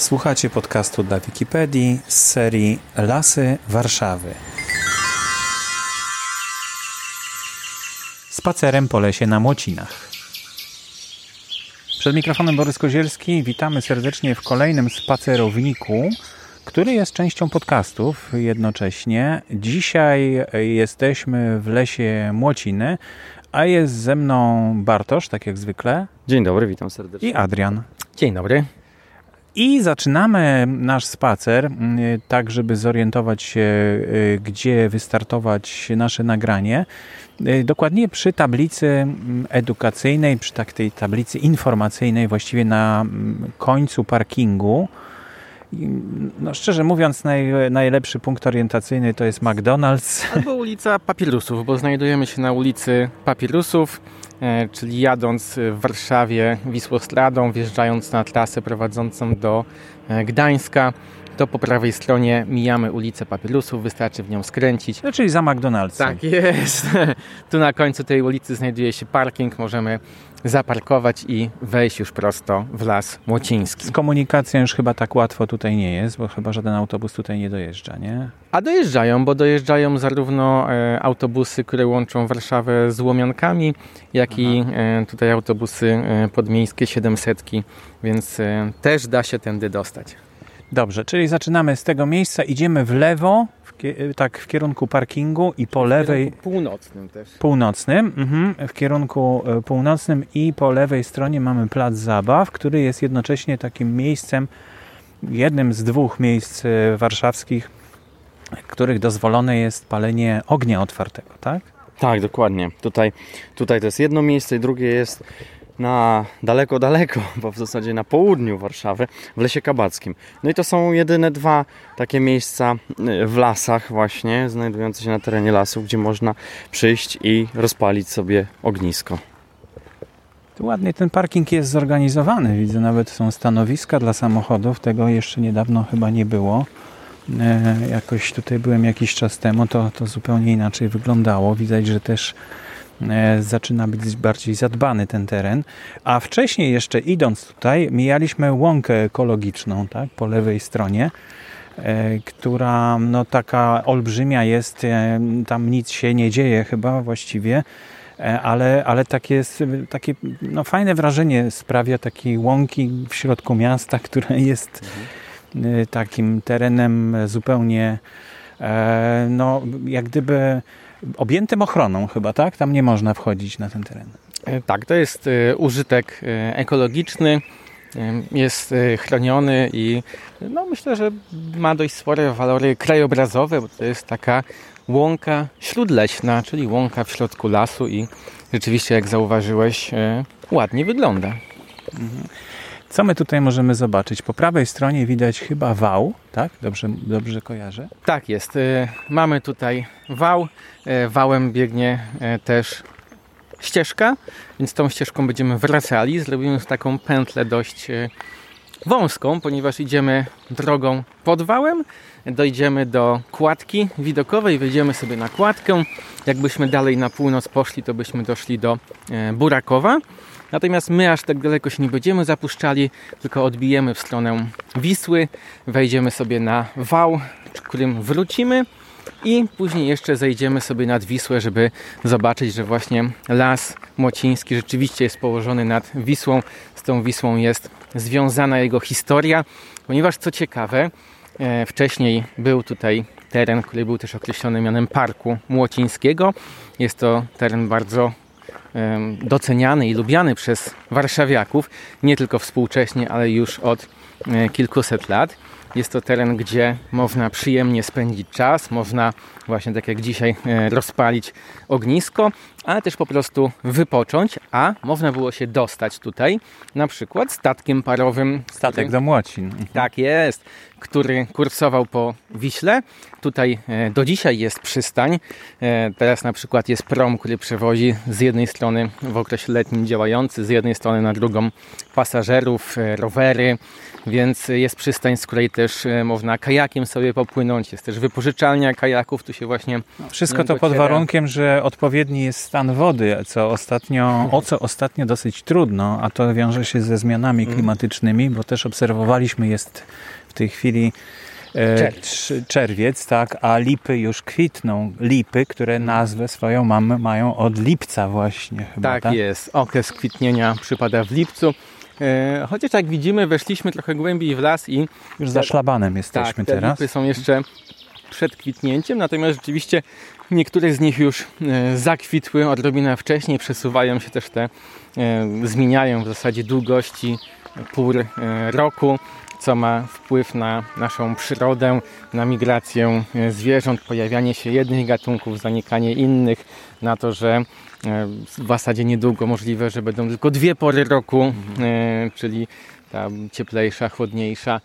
Słuchacie podcastu dla Wikipedii z serii Lasy Warszawy. Spacerem po lesie na Młocinach. Przed mikrofonem Borys Kozielski. Witamy serdecznie w kolejnym spacerowniku, który jest częścią podcastów jednocześnie. Dzisiaj jesteśmy w lesie Młociny, a jest ze mną Bartosz, tak jak zwykle. Dzień dobry, witam serdecznie. I Adrian. Dzień dobry. I zaczynamy nasz spacer, mm, tak żeby zorientować się, y, gdzie wystartować nasze nagranie. Y, dokładnie przy tablicy mm, edukacyjnej, przy tak tej tablicy informacyjnej, właściwie na mm, końcu parkingu. No, szczerze mówiąc, naj, najlepszy punkt orientacyjny to jest McDonald's. Albo ulica Papirusów, bo znajdujemy się na ulicy Papirusów. E, czyli jadąc w Warszawie Wisłostradą, wjeżdżając na trasę prowadzącą do e, Gdańska, to po prawej stronie mijamy ulicę Papierusów, wystarczy w nią skręcić. No, czyli za McDonald's. Tak jest. Tu na końcu tej ulicy znajduje się parking, możemy zaparkować i wejść już prosto w Las Młociński. Z komunikacją już chyba tak łatwo tutaj nie jest, bo chyba żaden autobus tutaj nie dojeżdża, nie? A dojeżdżają, bo dojeżdżają zarówno e, autobusy, które łączą Warszawę z Łomiankami, jak Aha. i e, tutaj autobusy e, podmiejskie 700, więc e, też da się tędy dostać. Dobrze, czyli zaczynamy z tego miejsca, idziemy w lewo, w, tak w kierunku parkingu i po w lewej... północnym też. Północnym, mhm, w kierunku e, północnym i po lewej stronie mamy plac zabaw, który jest jednocześnie takim miejscem, jednym z dwóch miejsc e, warszawskich, w których dozwolone jest palenie ognia otwartego, tak? Tak, dokładnie. Tutaj, tutaj to jest jedno miejsce i drugie jest na daleko, daleko, bo w zasadzie na południu Warszawy, w Lesie Kabackim. No i to są jedyne dwa takie miejsca y, w lasach właśnie, znajdujące się na terenie lasu, gdzie można przyjść i rozpalić sobie ognisko. Tu ładnie ten parking jest zorganizowany. Widzę nawet są stanowiska dla samochodów. Tego jeszcze niedawno chyba nie było. E, jakoś tutaj byłem jakiś czas temu, to, to zupełnie inaczej wyglądało. Widać, że też zaczyna być bardziej zadbany ten teren. A wcześniej jeszcze idąc tutaj, mijaliśmy łąkę ekologiczną, tak, po lewej stronie, e, która no taka olbrzymia jest, e, tam nic się nie dzieje chyba właściwie, ale, ale takie, takie no fajne wrażenie sprawia takiej łąki w środku miasta, która jest mhm. takim terenem zupełnie no jak gdyby objętym ochroną chyba, tak? Tam nie można wchodzić na ten teren. E, tak, to jest e, użytek e, ekologiczny, jest chroniony i no, myślę, że ma dość spore walory krajobrazowe, bo to jest taka łąka śródleśna, czyli łąka w środku lasu i rzeczywiście, jak zauważyłeś, ładnie wygląda. Mhm. Co my tutaj możemy zobaczyć? Po prawej stronie widać chyba wał, tak? Dobrze, dobrze kojarzę? Tak jest. Y, mamy tutaj wał. Y, wałem biegnie y, też ścieżka, więc tą ścieżką będziemy wracali. Zrobimy taką pętlę dość wąską, ponieważ idziemy drogą pod wałem, dojdziemy do kładki widokowej, wejdziemy sobie na kładkę. Jakbyśmy dalej na północ poszli, to byśmy doszli do Burakowa. Natomiast my aż tak daleko się nie będziemy zapuszczali, tylko odbijemy w stronę Wisły, wejdziemy sobie na wał, którym wrócimy i później jeszcze zejdziemy sobie nad Wisłę, żeby zobaczyć, że właśnie las Młociński rzeczywiście jest położony nad Wisłą. Z tą Wisłą jest związana jego historia, ponieważ co ciekawe, e, wcześniej był tutaj teren, który był też określony mianem Parku Młocińskiego. Jest to teren bardzo doceniany i lubiany przez warszawiaków, nie tylko współcześnie, ale już od e, kilkuset lat. Jest to teren, gdzie można przyjemnie spędzić czas, można właśnie tak jak dzisiaj e, rozpalić ognisko, ale też po prostu wypocząć, a można było się dostać tutaj na przykład statkiem parowym. Statek do Młocin. Tak jest, który kursował po Wiśle. Tutaj e, do dzisiaj jest przystań. E, teraz na przykład jest prom, który przewozi z jednej strony w okresie letnim działający, z jednej strony na drugą pasażerów, rowery, więc jest przystań, z której te też e, można kajakiem sobie popłynąć, jest też wypożyczalnia kajaków, tu się właśnie... Wszystko to pod warunkiem, że odpowiedni jest stan wody, co ostatnio, o co ostatnio dosyć trudno, a to wiąże się ze zmianami mhm. klimatycznymi, bo też obserwowaliśmy, jest w tej chwili e, czerwiec, tak, a lipy już kwitną. Lipy, które nazwę swoją mamy, mają od lipca właśnie. Chyba, tak, tak jest. Okres kwitnienia przypada w lipcu. E, chociaż jak widzimy, weszliśmy trochę głębiej w las i... Już za szlabanem jesteśmy tak, te teraz. lipy są jeszcze przed kwitnięciem, natomiast rzeczywiście niektóre z nich już e, zakwitły odrobinę wcześniej, przesuwają się też te, e, zmieniają w zasadzie długości pór roku co ma wpływ na naszą przyrodę, na migrację zwierząt, pojawianie się jednych gatunków, zanikanie innych, na to, że E, w zasadzie niedługo możliwe, że będą tylko dwie pory roku, mhm. czyli ta cieplejsza, chłodniejsza.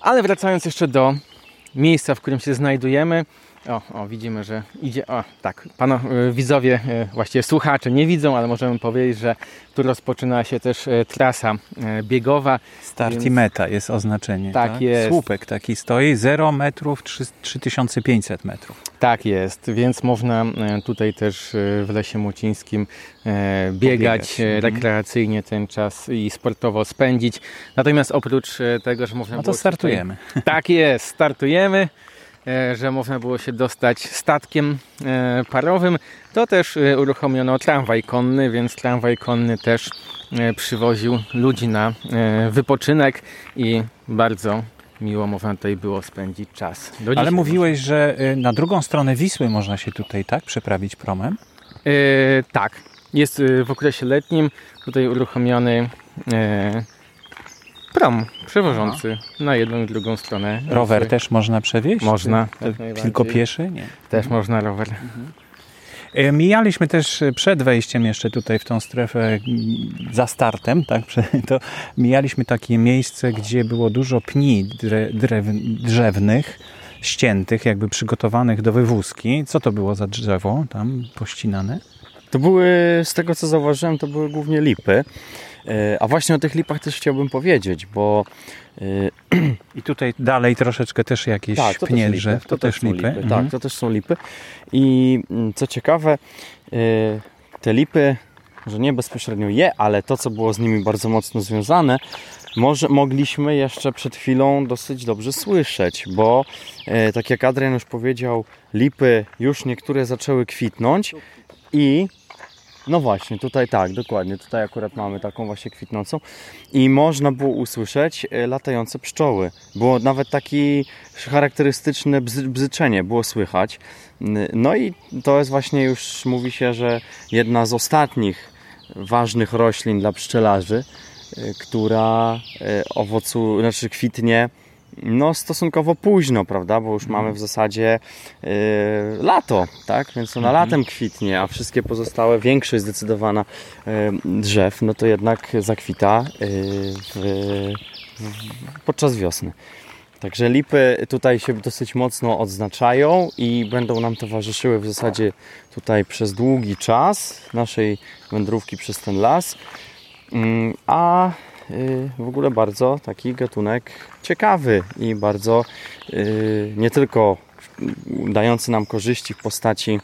Ale wracając jeszcze do miejsca, w którym się znajdujemy, o, o, widzimy, że idzie. O, tak, pano, y, widzowie, y, właściwie słuchacze nie widzą, ale możemy powiedzieć, że tu rozpoczyna się też y, trasa biegowa. Start więc... i meta jest oznaczenie. Tak, tak, jest. Słupek taki stoi, 0 metrów, 3, 3500 metrów. Tak jest, więc można tutaj też w Lesie Mucińskim biegać Pobiegać. Mhm. rekreacyjnie ten czas i sportowo spędzić. Natomiast oprócz tego, że można. No to startujemy. Tutaj... Tak jest, startujemy. E, że można było się dostać statkiem e, parowym, to też e, uruchomiono tramwaj konny, więc tramwaj konny też przywoził ludzi na wypoczynek i bardzo miło można tutaj było spędzić czas. Ale mówiłeś, że na drugą stronę Wisły można się tutaj tak przeprawić promem? tak. Jest w okresie letnim tutaj uruchomiony Prom przewożący Aha. na jedną i drugą stronę. Rower też można przewieźć? Można. Tylko pieszy? Nie. Też mhm. można rower. Mhm. E, mijaliśmy też przed wejściem jeszcze tutaj w tą strefę za startem, tak? To mijaliśmy takie miejsce, gdzie było dużo pni drew, drzewnych, ściętych, jakby przygotowanych do wywózki. Co to było za drzewo tam pościnane? To były, z tego co zauważyłem, to były głównie lipy. E, a właśnie o tych lipach też chciałbym powiedzieć, bo... E, I tutaj dalej troszeczkę też jakieś tak, to pnie drzew, to, to, też lipy. lipy. Mhm. Tak, to też są lipy. I mm, co ciekawe, e, te lipy, że nie bezpośrednio je, ale to, co było z nimi bardzo mocno związane, może mogliśmy jeszcze przed chwilą dosyć dobrze słyszeć, bo tak jak Adrian już powiedział, lipy już niektóre zaczęły kwitnąć i no właśnie, tutaj tak, dokładnie. Tutaj akurat mamy taką właśnie kwitnącą i można było usłyszeć e, latające pszczoły. Było nawet takie charakterystyczne bzy, bzyczenie, było słychać. No i to jest właśnie już, mówi się, że jedna z ostatnich ważnych roślin dla pszczelarzy, e, która e, owocu, znaczy kwitnie no stosunkowo późno, prawda, bo już mamy w zasadzie yy, lato, tak, więc ona mhm. latem kwitnie, a wszystkie pozostałe, większość zdecydowana yy, drzew, no to jednak zakwita yy, w, w, podczas wiosny. Także lipy tutaj się dosyć mocno odznaczają i będą nam towarzyszyły w zasadzie tutaj przez długi czas naszej wędrówki przez ten las. Mm, a Y, w ogóle bardzo taki gatunek ciekawy i bardzo y, nie tylko dający nam korzyści w postaci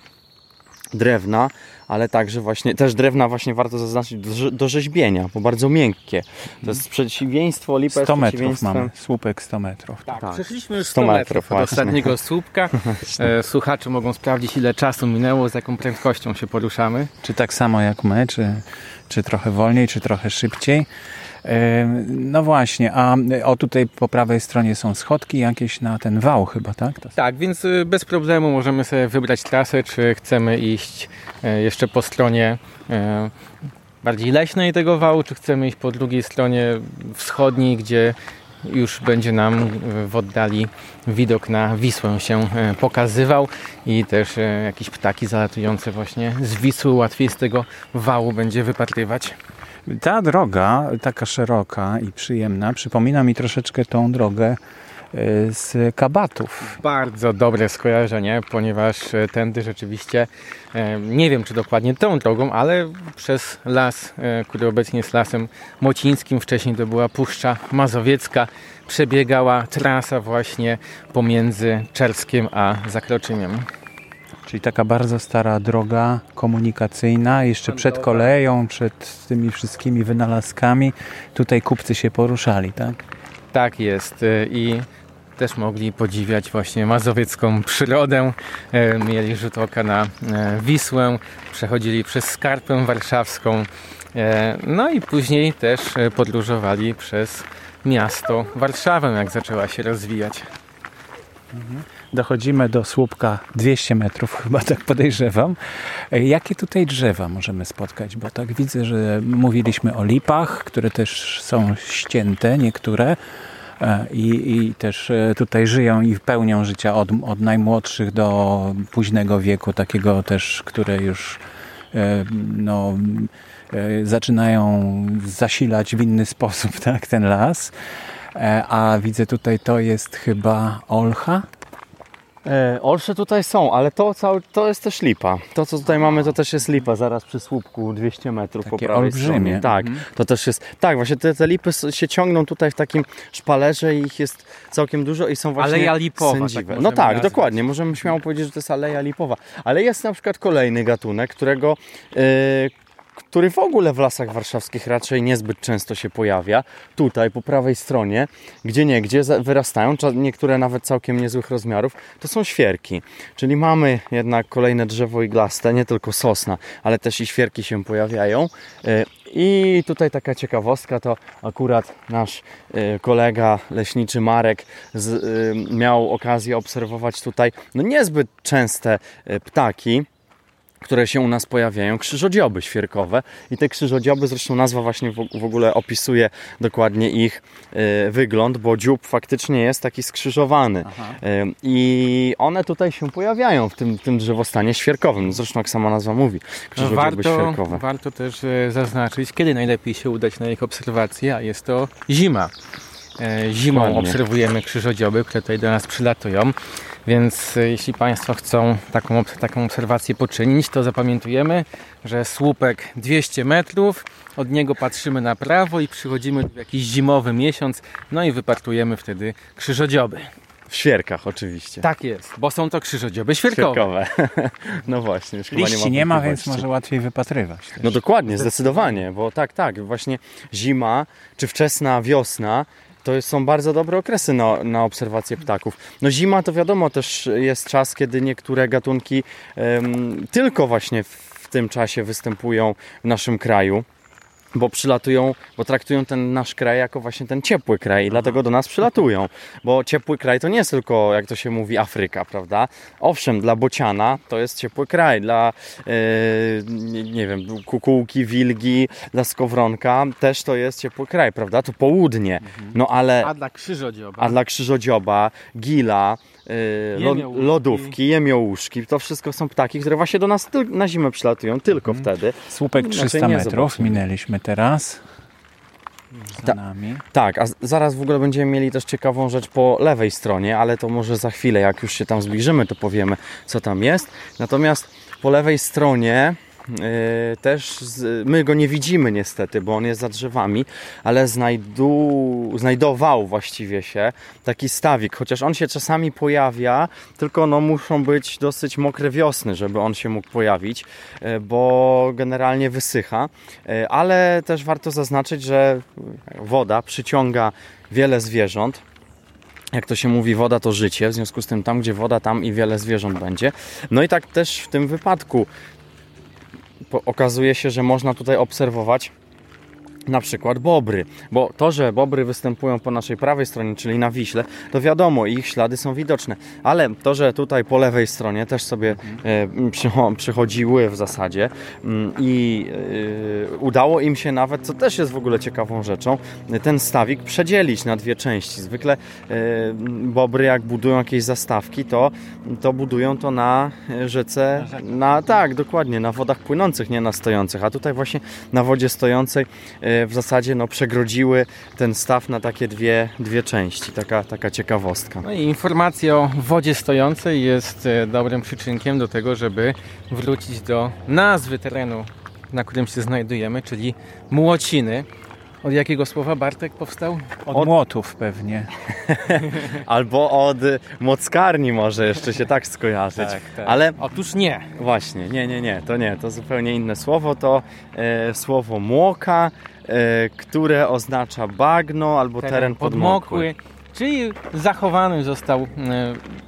drewna, ale także właśnie, też drewna właśnie warto zaznaczyć do, do rzeźbienia, bo bardzo miękkie. To jest przeciwieństwo, lipa 100 metrów mamy, słupek 100 metrów. Tak, tak. przeszliśmy już 100, 100 metrów od ostatniego słupka. E, słuchacze mogą sprawdzić ile czasu minęło, z jaką prędkością się poruszamy. Czy tak samo jak my, czy, czy trochę wolniej, czy trochę szybciej. No właśnie, a o tutaj po prawej stronie są schodki jakieś na ten wał chyba, tak? Tak, więc y, bez problemu możemy sobie wybrać trasę, czy chcemy iść e, jeszcze po stronie e, bardziej leśnej tego wału, czy chcemy iść po drugiej stronie wschodniej, gdzie już będzie nam w oddali widok na Wisłę się e, pokazywał i też jakieś ptaki zalatujące właśnie z Wisły łatwiej z tego wału będzie wypatrywać. Ta droga, taka szeroka i przyjemna, przypomina mi troszeczkę tą drogę z kabatów. Bardzo dobre skojarzenie, ponieważ e, tędy rzeczywiście, e, nie wiem czy dokładnie tą drogą, ale przez las, e, który obecnie jest lasem mocińskim, wcześniej to była Puszcza Mazowiecka, przebiegała trasa właśnie pomiędzy Czerskiem a Zakroczymiem. Czyli taka bardzo stara droga komunikacyjna, jeszcze przed koleją, przed tymi wszystkimi wynalazkami. Tutaj kupcy się poruszali, tak? Tak jest y, i też mogli podziwiać właśnie mazowiecką przyrodę. E, Mieli rzut oka na e, Wisłę, przechodzili przez Skarpę Warszawską. No i później też podróżowali przez miasto Warszawę, jak zaczęła się rozwijać. Dochodzimy do słupka 200 metrów, chyba tak podejrzewam. E, Jakie tutaj drzewa możemy spotkać? Bo tak widzę, że mówiliśmy o lipach, które też są ścięte, niektóre. E, I, I też e, tutaj żyją i pełnią życia od, od najmłodszych do późnego wieku, takiego też, które już no, zaczynają zasilać w inny sposób tak, ten las. A widzę tutaj to jest chyba olcha. E, Olsze tutaj są, ale to, cały, to jest też lipa. To, co tutaj mamy, to też jest lipa, zaraz przy słupku 200 metrów po Takie prawej olbrzymie. stronie. Tak, Mhm. to też jest. Tak, właśnie te, te lipy się ciągną tutaj w takim szpalerze i ich jest całkiem dużo i są właśnie Aleja lipowa, tak sędziwe. no tak, nazwać. dokładnie, możemy śmiało powiedzieć, że to jest aleja lipowa. Ale jest na przykład kolejny gatunek, którego. e, który w ogóle w lasach warszawskich raczej niezbyt często się pojawia. Tutaj po prawej stronie, gdzie niegdzie wyrastają, niektóre nawet całkiem niezłych rozmiarów, to są świerki. Czyli mamy jednak kolejne drzewo iglaste, nie tylko sosna, ale też i świerki się pojawiają. E, I tutaj taka ciekawostka, to akurat nasz e, kolega leśniczy Marek z, e, miał okazję obserwować tutaj no niezbyt częste ptaki, które się u nas pojawiają, krzyżodzioby świerkowe. I te krzyżodzioby, zresztą nazwa właśnie w, ogóle opisuje dokładnie ich e, wygląd, bo dziób faktycznie jest taki skrzyżowany. E, I one tutaj się pojawiają w tym, tym drzewostanie świerkowym. Zresztą jak sama nazwa mówi, No, krzyżodzioby warto, świerkowe. warto też e, zaznaczyć, kiedy najlepiej się udać na ich obserwację, a jest to zima. Zimą Dokładnie. obserwujemy krzyżodzioby, które tutaj do nas przylatują, więc e, jeśli Państwo chcą taką, taką obserwację poczynić, to zapamiętujemy, że słupek 200 metrów, od niego patrzymy na prawo i przychodzimy w jakiś zimowy miesiąc, no i wypatrujemy wtedy krzyżodzioby. W świerkach oczywiście. Tak jest, bo są to krzyżodzioby świerkowe. Świerkowe. no właśnie. już chyba Liści nie ma, więc może łatwiej wypatrywać. też. No dokładnie, zdecydowanie, bo tak, tak, właśnie zima czy wczesna wiosna to są bardzo dobre okresy na, na obserwację ptaków. No zima to wiadomo też jest czas, kiedy niektóre gatunki tylko właśnie w tym czasie występują w naszym kraju. Bo przylatują, bo traktują ten nasz kraj jako właśnie ten ciepły kraj i dlatego do nas przylatują. Bo ciepły kraj to nie jest tylko, jak to się mówi, Afryka, prawda? Owszem, dla bociana to jest ciepły kraj, dla, e, nie, wiem, kukułki, wilgi, dla skowronka też to jest ciepły kraj, prawda? To południe. No ale A dla krzyżodzioba? a dla krzyżodzioba, gila, yy. Lodówki, jemiołuszki, to wszystko są ptaki, które właśnie do nas na zimę przylatują, tylko wtedy. Słupek Inaczej 300 nie metrów minęliśmy teraz. Ta- nami. Tak, a zaraz w ogóle będziemy mieli też ciekawą rzecz po lewej stronie, ale to może za chwilę, jak już się tam zbliżymy, to powiemy, co tam jest. Natomiast po lewej stronie yy, też z, my go nie widzimy niestety, bo on jest za drzewami, ale znajdu, znajdował właściwie się taki stawik, chociaż on się czasami pojawia, tylko no muszą być dosyć mokre wiosny, żeby on się mógł pojawić, yy, bo generalnie wysycha, Yy, ale też warto zaznaczyć, że woda przyciąga wiele zwierząt. Jak to się mówi, woda to życie, w związku z tym tam, gdzie woda, tam i wiele zwierząt będzie. No i tak też w tym wypadku okazuje się, że można tutaj obserwować na przykład bobry, bo to, że bobry występują po naszej prawej stronie, czyli na Wiśle, to wiadomo, ich ślady są widoczne, ale to, że tutaj po lewej stronie też sobie e, przycho- przychodziły w zasadzie mm, i e, udało im się nawet, co też jest w ogóle ciekawą rzeczą, ten stawik przedzielić na dwie części. Zwykle e, bobry jak budują jakieś zastawki, to, to budują to na rzece, na tak, dokładnie, na wodach płynących, nie na stojących, a tutaj właśnie na wodzie stojącej e, w zasadzie no, przegrodziły ten staw na takie dwie, dwie części. Taka, taka ciekawostka. No i informacja o wodzie stojącej jest e, dobrym przyczynkiem do tego, żeby wrócić do nazwy terenu, na którym się znajdujemy, czyli Młociny. Od jakiego słowa Bartek powstał? Od, Od- młotów pewnie. Albo od mockarni może jeszcze się tak skojarzyć. Ale Otóż nie. Właśnie, nie, nie, nie, to nie, to zupełnie inne słowo, to e, słowo młoka, e, które oznacza bagno albo teren, podmokły. Czyli zachowany został e,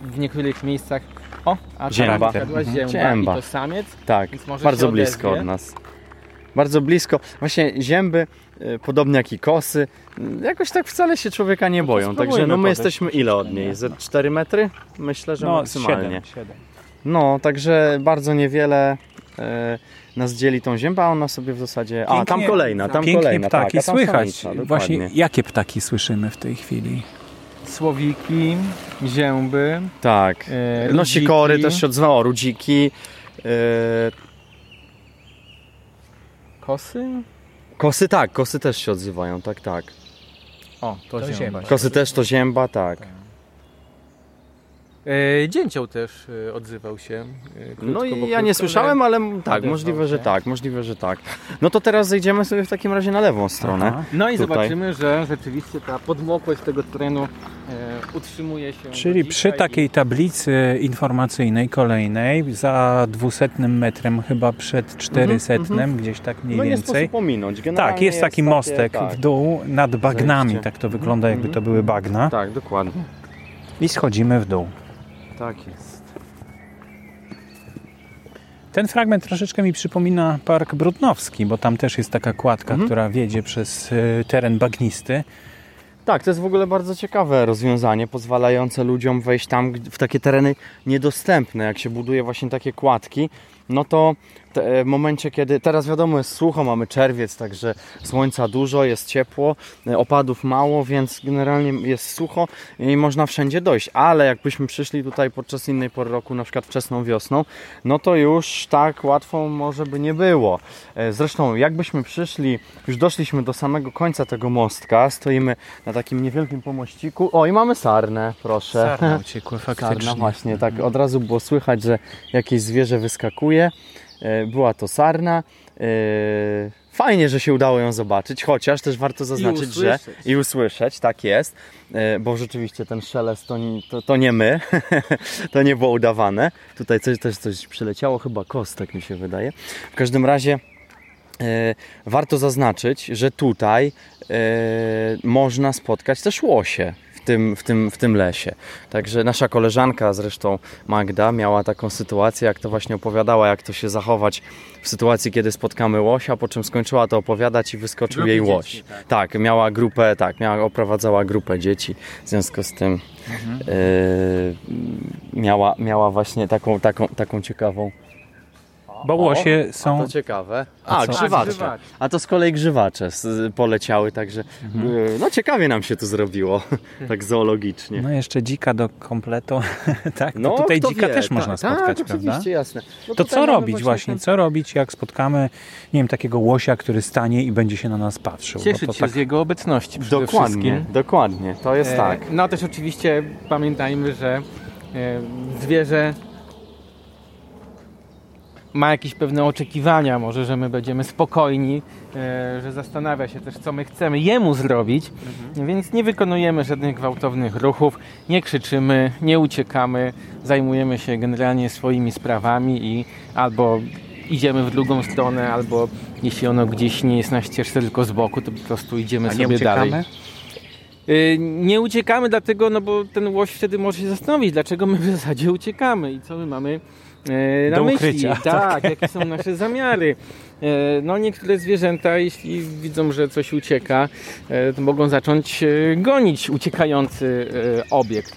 w niektórych miejscach. O, a Zięba. siadła Mhm. zięba, Zięba. i to samiec. Tak, bardzo blisko od nas. Bardzo blisko. Właśnie zięby, e, podobnie jak i kosy, m, jakoś tak wcale się człowieka nie No boją. Także no my podejść jesteśmy ile od niej? Ze 4 metry? Myślę, że No, maksymalnie. 7, 7. No, także bardzo niewiele e, nas dzieli tą ziębę, a ona sobie w zasadzie... A, tam Pięknie- kolejna, tam Pięknie kolejna. ptaki tak, a tam słychać. samica, Właśnie jakie ptaki słyszymy w tej chwili? Słowiki, zięby, Tak. e, No sikory też się odzywało, rudziki, e, Kosy? kosy tak, kosy też się odzywają, tak, tak. O, to, To zięba. zięba. Kosy też to zięba, tak. E, dzięcioł też e, odzywał się. e, krótko, No i ja krótko, nie słyszałem, ale tak, możliwe, że się. tak, możliwe, że tak. No to teraz zejdziemy sobie w takim razie na lewą stronę. Aha. No i Tutaj. zobaczymy, że rzeczywiście ta podmokłość tego terenu e, utrzymuje się. Czyli przy takiej tablicy informacyjnej kolejnej, za 200 metrem, chyba przed 400, mhm. gdzieś tak mniej No nie więcej. sposób pominąć. Generalnie Tak, jest taki takie, mostek tak. w dół nad bagnami, Zejście. tak to wygląda jakby to były bagna. Tak, dokładnie. I schodzimy w dół. Tak jest. Ten fragment troszeczkę mi przypomina Park Brudnowski, bo tam też jest taka kładka, Mhm. która wiedzie przez y, teren bagnisty. Tak, to jest w ogóle bardzo ciekawe rozwiązanie, pozwalające ludziom wejść tam w takie tereny niedostępne. Jak się buduje właśnie takie kładki, no to w momencie, kiedy teraz wiadomo jest sucho, mamy czerwiec, także słońca dużo, jest ciepło, e, opadów mało, więc generalnie jest sucho i można wszędzie dojść. Ale jakbyśmy przyszli tutaj podczas innej pory roku, na przykład wczesną wiosną, no to już tak łatwo może by nie było. E, Zresztą jakbyśmy przyszli, już doszliśmy do samego końca tego mostka, stoimy na takim niewielkim pomościku. O i mamy sarnę, proszę. Sarna uciekła faktycznie. Sarna właśnie, tak od razu było słychać, że jakieś zwierzę wyskakuje. E, Była to sarna. E, Fajnie, że się udało ją zobaczyć, chociaż też warto zaznaczyć, że usłyszeć. i usłyszeć, tak jest, E, bo rzeczywiście ten szelest to, nie- to, to nie my, to nie było udawane. Tutaj coś, też coś przyleciało, chyba kostek mi się wydaje. W każdym razie warto zaznaczyć, że tutaj można spotkać też łosie tym, w, tym, w tym lesie. Także nasza koleżanka, zresztą Magda, miała taką sytuację, jak to właśnie opowiadała, jak to się zachować w sytuacji, kiedy spotkamy łosia, po czym skończyła to opowiadać i wyskoczył Grupy jej dzieci, łoś. tak. Tak, miała grupę, tak, miała, oprowadzała grupę dzieci, w związku z tym Mhm. e, miała, miała właśnie taką, taką, taką ciekawą Bo łosie a są... to ciekawe. A A, grzywacze. A, grzywacze. A to z kolei grzywacze z, poleciały, także Mhm. e, no ciekawie nam się tu zrobiło, tak zoologicznie. No jeszcze dzika do kompletu, tak? No, tutaj dzika wie, też można tak, spotkać, tak, prawda? oczywiście, jasne. No To co robić właśnie? ten- Co robić, jak spotkamy, nie wiem, takiego łosia, który stanie i będzie się na nas patrzył? Cieszyć to się tak... z jego obecności przede Dokładnie, wszystkim. dokładnie, to jest E, tak. No też oczywiście pamiętajmy, że e, zwierzę ma jakieś pewne oczekiwania, może, że my będziemy spokojni, e, że zastanawia się też, co my chcemy jemu zrobić, więc nie wykonujemy żadnych gwałtownych ruchów, nie krzyczymy, nie uciekamy, zajmujemy się generalnie swoimi sprawami i albo idziemy w drugą stronę, albo jeśli ono gdzieś nie jest na ścieżce, tylko z boku, to po prostu idziemy A sobie nie uciekamy? dalej. Y, Nie uciekamy dlatego, no bo ten łoś wtedy może się zastanowić, dlaczego my w zasadzie uciekamy i co my mamy na Do myśli. ukrycia, Tak, jakie są nasze zamiary. Y, No niektóre zwierzęta, jeśli widzą, że coś ucieka, y, to mogą zacząć gonić uciekający obiekt.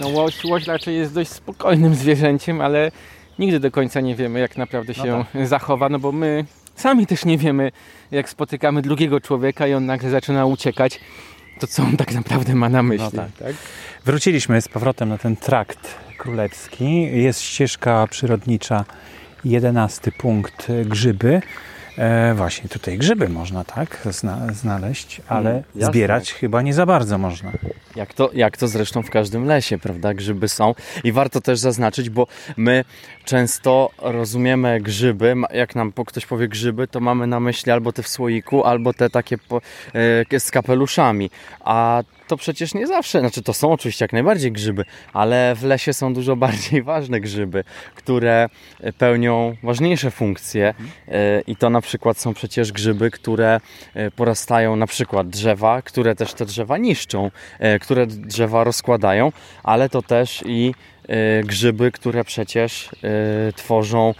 No łoś, łoś raczej jest dość spokojnym zwierzęciem, ale nigdy do końca nie wiemy, jak naprawdę No się zachowa, no bo my sami też nie wiemy, jak spotykamy drugiego człowieka i on nagle zaczyna uciekać, to co on tak naprawdę ma na myśli. No tak. Wróciliśmy z powrotem na ten trakt królewski. Jest ścieżka przyrodnicza, jedenasty punkt, grzyby. E, właśnie tutaj grzyby można tak zna, znaleźć, ale Mm, jasne. zbierać chyba nie za bardzo można. Jak to, jak to zresztą w każdym lesie, prawda? Grzyby są. I warto też zaznaczyć, bo my często rozumiemy grzyby, jak nam ktoś powie grzyby, to mamy na myśli albo te w słoiku, albo te takie po, e, z kapeluszami. A to przecież nie zawsze, znaczy to są oczywiście jak najbardziej grzyby, ale w lesie są dużo bardziej ważne grzyby, które pełnią ważniejsze funkcje e, i to na przykład są przecież grzyby, które e, porastają na przykład drzewa, które też te drzewa niszczą, e, które drzewa rozkładają, ale to też i grzyby, które przecież tworzą,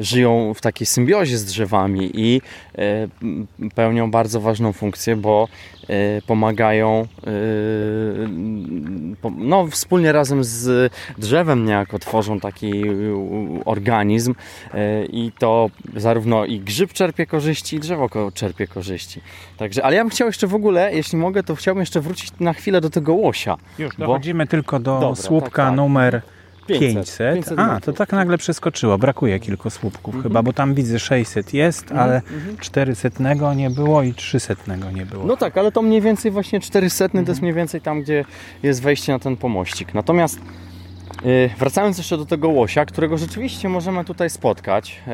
żyją w takiej symbiozie z drzewami i pełnią bardzo ważną funkcję, bo e, pomagają po- no, wspólnie razem z drzewem niejako tworzą taki organizm i to zarówno i grzyb czerpie korzyści, i drzewo czerpie korzyści. Także, ale ja bym chciał jeszcze w ogóle, jeśli mogę, to chciałbym jeszcze wrócić na chwilę do tego łosia. Już Bo- dochodzimy tylko do Dobra, słupka tak, tak. numer 500. 500. 500 A, to tak nagle przeskoczyło. Brakuje kilku słupków Mhm. chyba, bo tam widzę 600 jest, ale 400 nie było i 300 nie było. No tak, ale to mniej więcej właśnie 400 to jest mniej więcej tam, gdzie jest wejście na ten pomościk. Natomiast wracając jeszcze do tego łosia, którego rzeczywiście możemy tutaj spotkać, yy,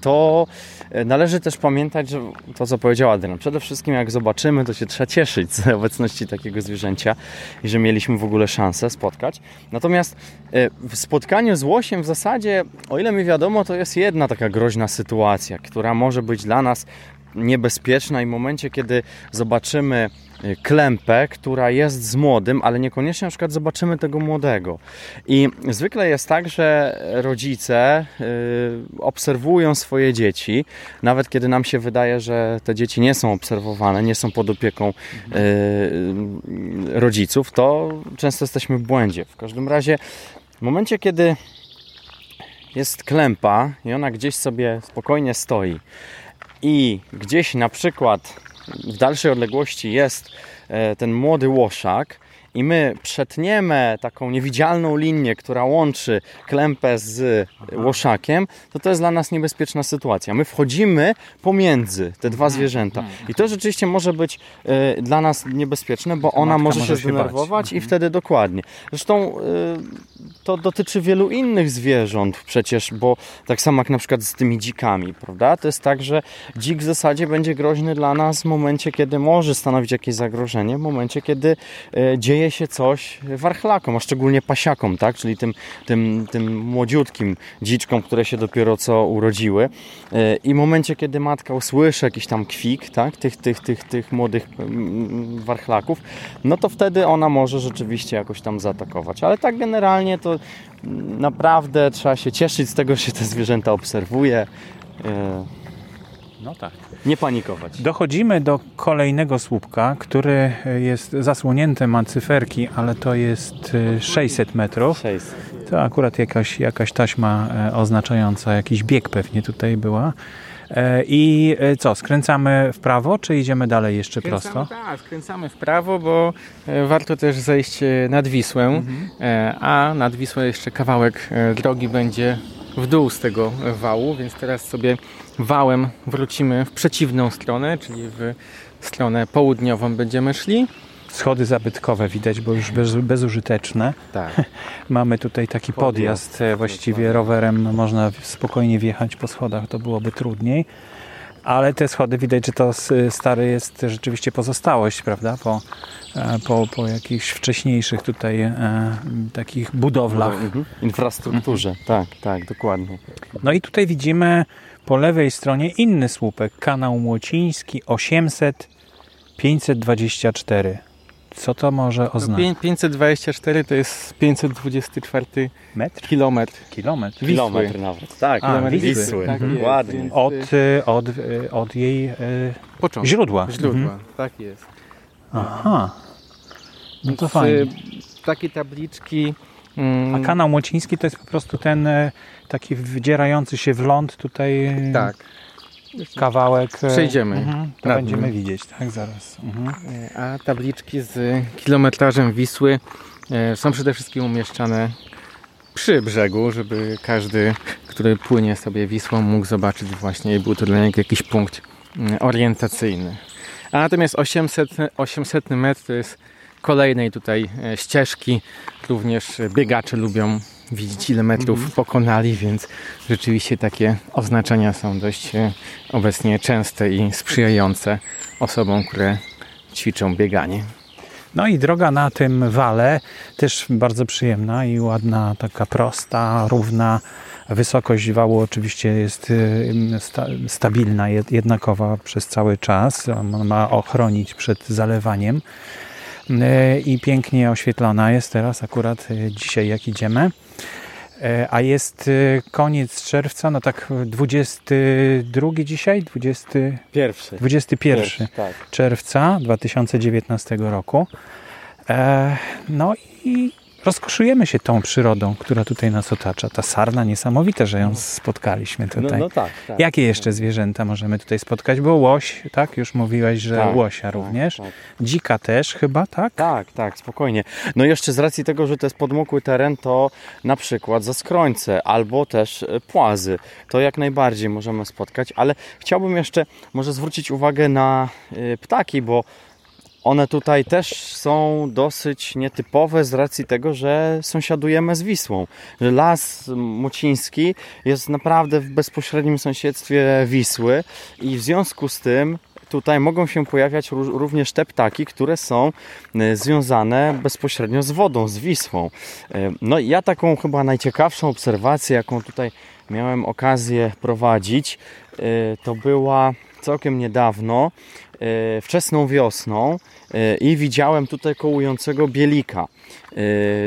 to yy, należy też pamiętać, że to co powiedział Adrian, przede wszystkim jak zobaczymy, to się trzeba cieszyć z obecności takiego zwierzęcia i że mieliśmy w ogóle szansę spotkać. Natomiast w spotkaniu z łosiem w zasadzie, o ile mi wiadomo, to jest jedna taka groźna sytuacja, która może być dla nas niebezpieczna i w momencie, kiedy zobaczymy y, klępę, która jest z młodym, ale niekoniecznie na przykład zobaczymy tego młodego. I zwykle jest tak, że rodzice y, obserwują swoje dzieci, nawet kiedy nam się wydaje, że te dzieci nie są obserwowane, nie są pod opieką y, y, rodziców, to często jesteśmy w błędzie. W każdym razie w momencie, kiedy jest klępa i ona gdzieś sobie spokojnie stoi i gdzieś na przykład w dalszej odległości jest e, ten młody łoszak i my przetniemy taką niewidzialną linię, która łączy klępę z łoszakiem, to to jest dla nas niebezpieczna sytuacja. My wchodzimy pomiędzy te dwa zwierzęta i to rzeczywiście może być e, dla nas niebezpieczne, bo ona może może się zdenerwować i wtedy dokładnie. Zresztą e, to dotyczy wielu innych zwierząt przecież, bo tak samo jak na przykład z tymi dzikami, prawda? To jest tak, że dzik w zasadzie będzie groźny dla nas w momencie, kiedy może stanowić jakieś zagrożenie, w momencie, kiedy e, dzieje się coś warchlakom, a szczególnie pasiakom, tak? Czyli tym, tym, tym młodziutkim dziczkom, które się dopiero co urodziły. E, I w momencie, kiedy matka usłyszy jakiś tam kwik, tak? Tych, tych, tych, tych młodych mm, warchlaków, no to wtedy ona może rzeczywiście jakoś tam zaatakować. Ale tak generalnie to mm, naprawdę trzeba się cieszyć z tego, że te zwierzęta obserwuje. No tak. Nie panikować. Dochodzimy do kolejnego słupka, który jest zasłonięty, ma cyferki, ale to jest y, 600 metrów. 600. To akurat jakaś, jakaś taśma e, oznaczająca jakiś bieg pewnie tutaj była. E, I e, co, skręcamy w prawo, czy idziemy dalej jeszcze prosto? Tak, skręcamy w prawo, bo warto też zejść nad Wisłę, Mhm. a nad Wisłą jeszcze kawałek drogi będzie w dół z tego wału, więc teraz sobie wałem wrócimy w przeciwną stronę, czyli w stronę południową będziemy szli. Schody zabytkowe widać, bo już bez, bezużyteczne. Tak. Mamy tutaj taki podjazd, Podjazd. e, właściwie rowerem no, można spokojnie wjechać po schodach, to byłoby trudniej. Ale te schody widać, że to stary jest rzeczywiście pozostałość, prawda? Po, e, po, po jakichś wcześniejszych tutaj e, takich budowlach. Mhm. Infrastrukturze, tak, tak, dokładnie. No i tutaj widzimy po lewej stronie inny słupek, kanał Młociński 800 524. Co to może No, oznaczać? pię- 524 to jest 524 Metr? kilometr. Kilometr. Wisły. Kilometr nawet. Tak, A, kilometr Wisły. Wisły. Tak Mhm. Ładnie. Od, y, y, od, y, od jej y, początku. źródła. Źródła, Mhm. tak jest. Aha. No to Więc, fajnie. Takie tabliczki. mm, A kanał Młociński to jest po prostu ten taki wdzierający się w ląd tutaj e, Tak. kawałek. e, Przejdziemy Mhm, to będziemy nim. widzieć, tak, zaraz. Mhm. A tabliczki z kilometrażem Wisły e, są przede wszystkim umieszczane przy brzegu, żeby każdy, który płynie sobie Wisłą, mógł zobaczyć właśnie i był to dla niego jakiś punkt mm, orientacyjny. A natomiast 800, 800 metr to jest kolejnej tutaj e, ścieżki. Również biegacze lubią widzieć ile metrów mhm. pokonali, więc rzeczywiście takie oznaczenia są dość e, obecnie częste i sprzyjające osobom, które ćwiczą bieganie. No i droga na tym wale też bardzo przyjemna i ładna, taka prosta, równa. Wysokość wału oczywiście jest y, stabilna, jednakowa przez cały czas. Ma ochronić przed zalewaniem i pięknie oświetlona jest teraz akurat y, dzisiaj jak idziemy. A jest koniec czerwca, no tak 22 dzisiaj? 21. 21 tak. czerwca 2019 roku. No i rozkoszujemy się tą przyrodą, która tutaj nas otacza. Ta sarna niesamowita, że ją spotkaliśmy tutaj. No, no tak, tak, Jakie jeszcze zwierzęta możemy tutaj spotkać? Bo łoś, tak? Już mówiłeś, że tak, łosia tak, również. Tak. Dzika też chyba, tak? Tak, tak, spokojnie. No jeszcze z racji tego, że to jest podmokły teren, to na przykład zaskrońce albo też e, płazy. To jak najbardziej możemy spotkać, ale chciałbym jeszcze może zwrócić uwagę na e, ptaki, bo one tutaj też są dosyć nietypowe z racji tego, że sąsiadujemy z Wisłą. Las Mociński jest naprawdę w bezpośrednim sąsiedztwie Wisły i w związku z tym tutaj mogą się pojawiać również te ptaki, które są e, związane bezpośrednio z wodą, z Wisłą. E, no i ja taką chyba najciekawszą obserwację, jaką tutaj miałem okazję prowadzić, e, to była całkiem niedawno wczesną wiosną e, i widziałem tutaj kołującego bielika, e,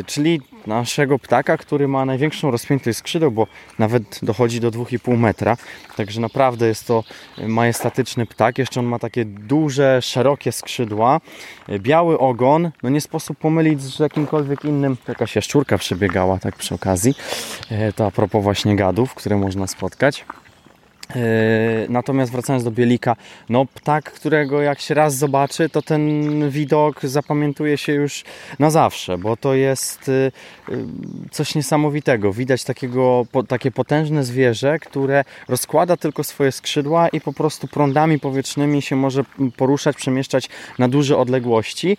czyli naszego ptaka, który ma największą rozpiętość skrzydeł, bo nawet dochodzi do 2,5 metra. Także naprawdę jest to majestatyczny ptak. Jeszcze on ma takie duże, szerokie skrzydła, biały ogon. No nie sposób pomylić z jakimkolwiek innym. Jakaś jaszczurka przebiegała tak przy okazji. To a propos właśnie gadów, które można spotkać. E, natomiast wracając do Bielika, no ptak, którego jak się raz zobaczy, to ten widok zapamiętuje się już na zawsze, bo to jest e, coś niesamowitego. Widać takiego, takie potężne zwierzę, które rozkłada tylko swoje skrzydła i po prostu prądami powietrznymi się może poruszać, przemieszczać na duże odległości.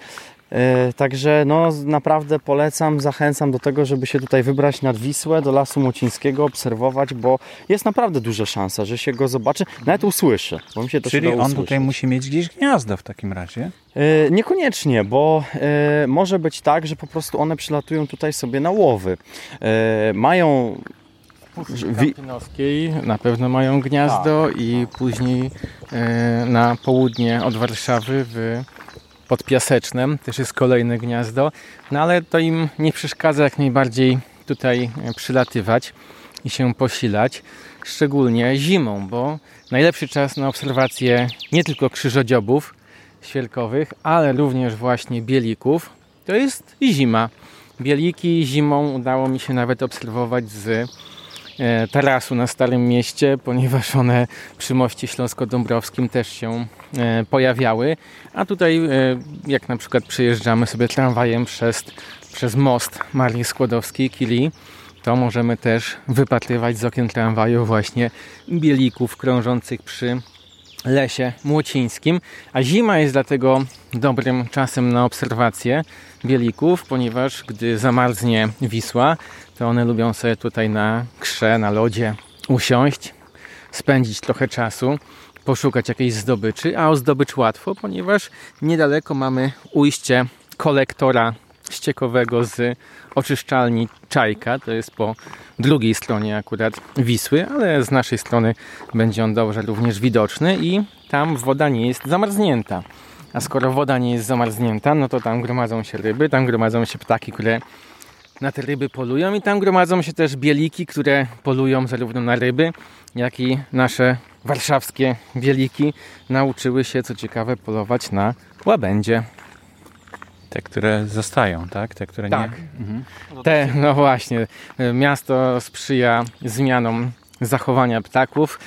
E, także no, naprawdę polecam, zachęcam do tego, żeby się tutaj wybrać nad Wisłę, do Lasu Mocińskiego, obserwować, bo jest naprawdę duża szansa, że się go zobaczy, nawet usłyszy. Bo mi się to Czyli on usłyszeć. tutaj musi mieć gdzieś gniazdo w takim razie? E, niekoniecznie, bo e, może być tak, że po prostu one przylatują tutaj sobie na łowy. Mają Kampinoskiej na pewno mają gniazdo tak, i później na południe od Warszawy w pod Piasecznem, też jest kolejne gniazdo, no ale to im nie przeszkadza jak najbardziej tutaj e, przylatywać i się posilać, szczególnie zimą, bo najlepszy czas na obserwację nie tylko krzyżodziobów świerkowych, ale również właśnie bielików, to jest zima. Bieliki zimą udało mi się nawet obserwować z tarasu na Starym Mieście, ponieważ one przy moście śląsko-dąbrowskim też się e, pojawiały. A tutaj, e, jak na przykład przejeżdżamy sobie tramwajem przez, przez most Marii Skłodowskiej, Kili, to możemy też wypatrywać z okien tramwaju właśnie bielików krążących przy lesie młocińskim, a zima jest dlatego dobrym czasem na obserwację bielików, ponieważ gdy zamarznie Wisła, to one lubią sobie tutaj na krze, na lodzie usiąść, spędzić trochę czasu, poszukać jakiejś zdobyczy, a o zdobycz łatwo, ponieważ niedaleko mamy ujście kolektora ściekowego z oczyszczalni Czajka. To jest po drugiej stronie akurat Wisły, ale z naszej strony będzie on dobrze również widoczny i tam woda nie jest zamarznięta. A skoro woda nie jest zamarznięta, no to tam gromadzą się ryby, tam gromadzą się ptaki, które na te ryby polują i tam gromadzą się też bieliki, które polują zarówno na ryby, jak i nasze warszawskie bieliki nauczyły się, co ciekawe, polować na łabędzie. Te, które zostają, tak? Te, które tak. nie. Mhm. Te, no właśnie. Miasto sprzyja zmianom zachowania ptaków.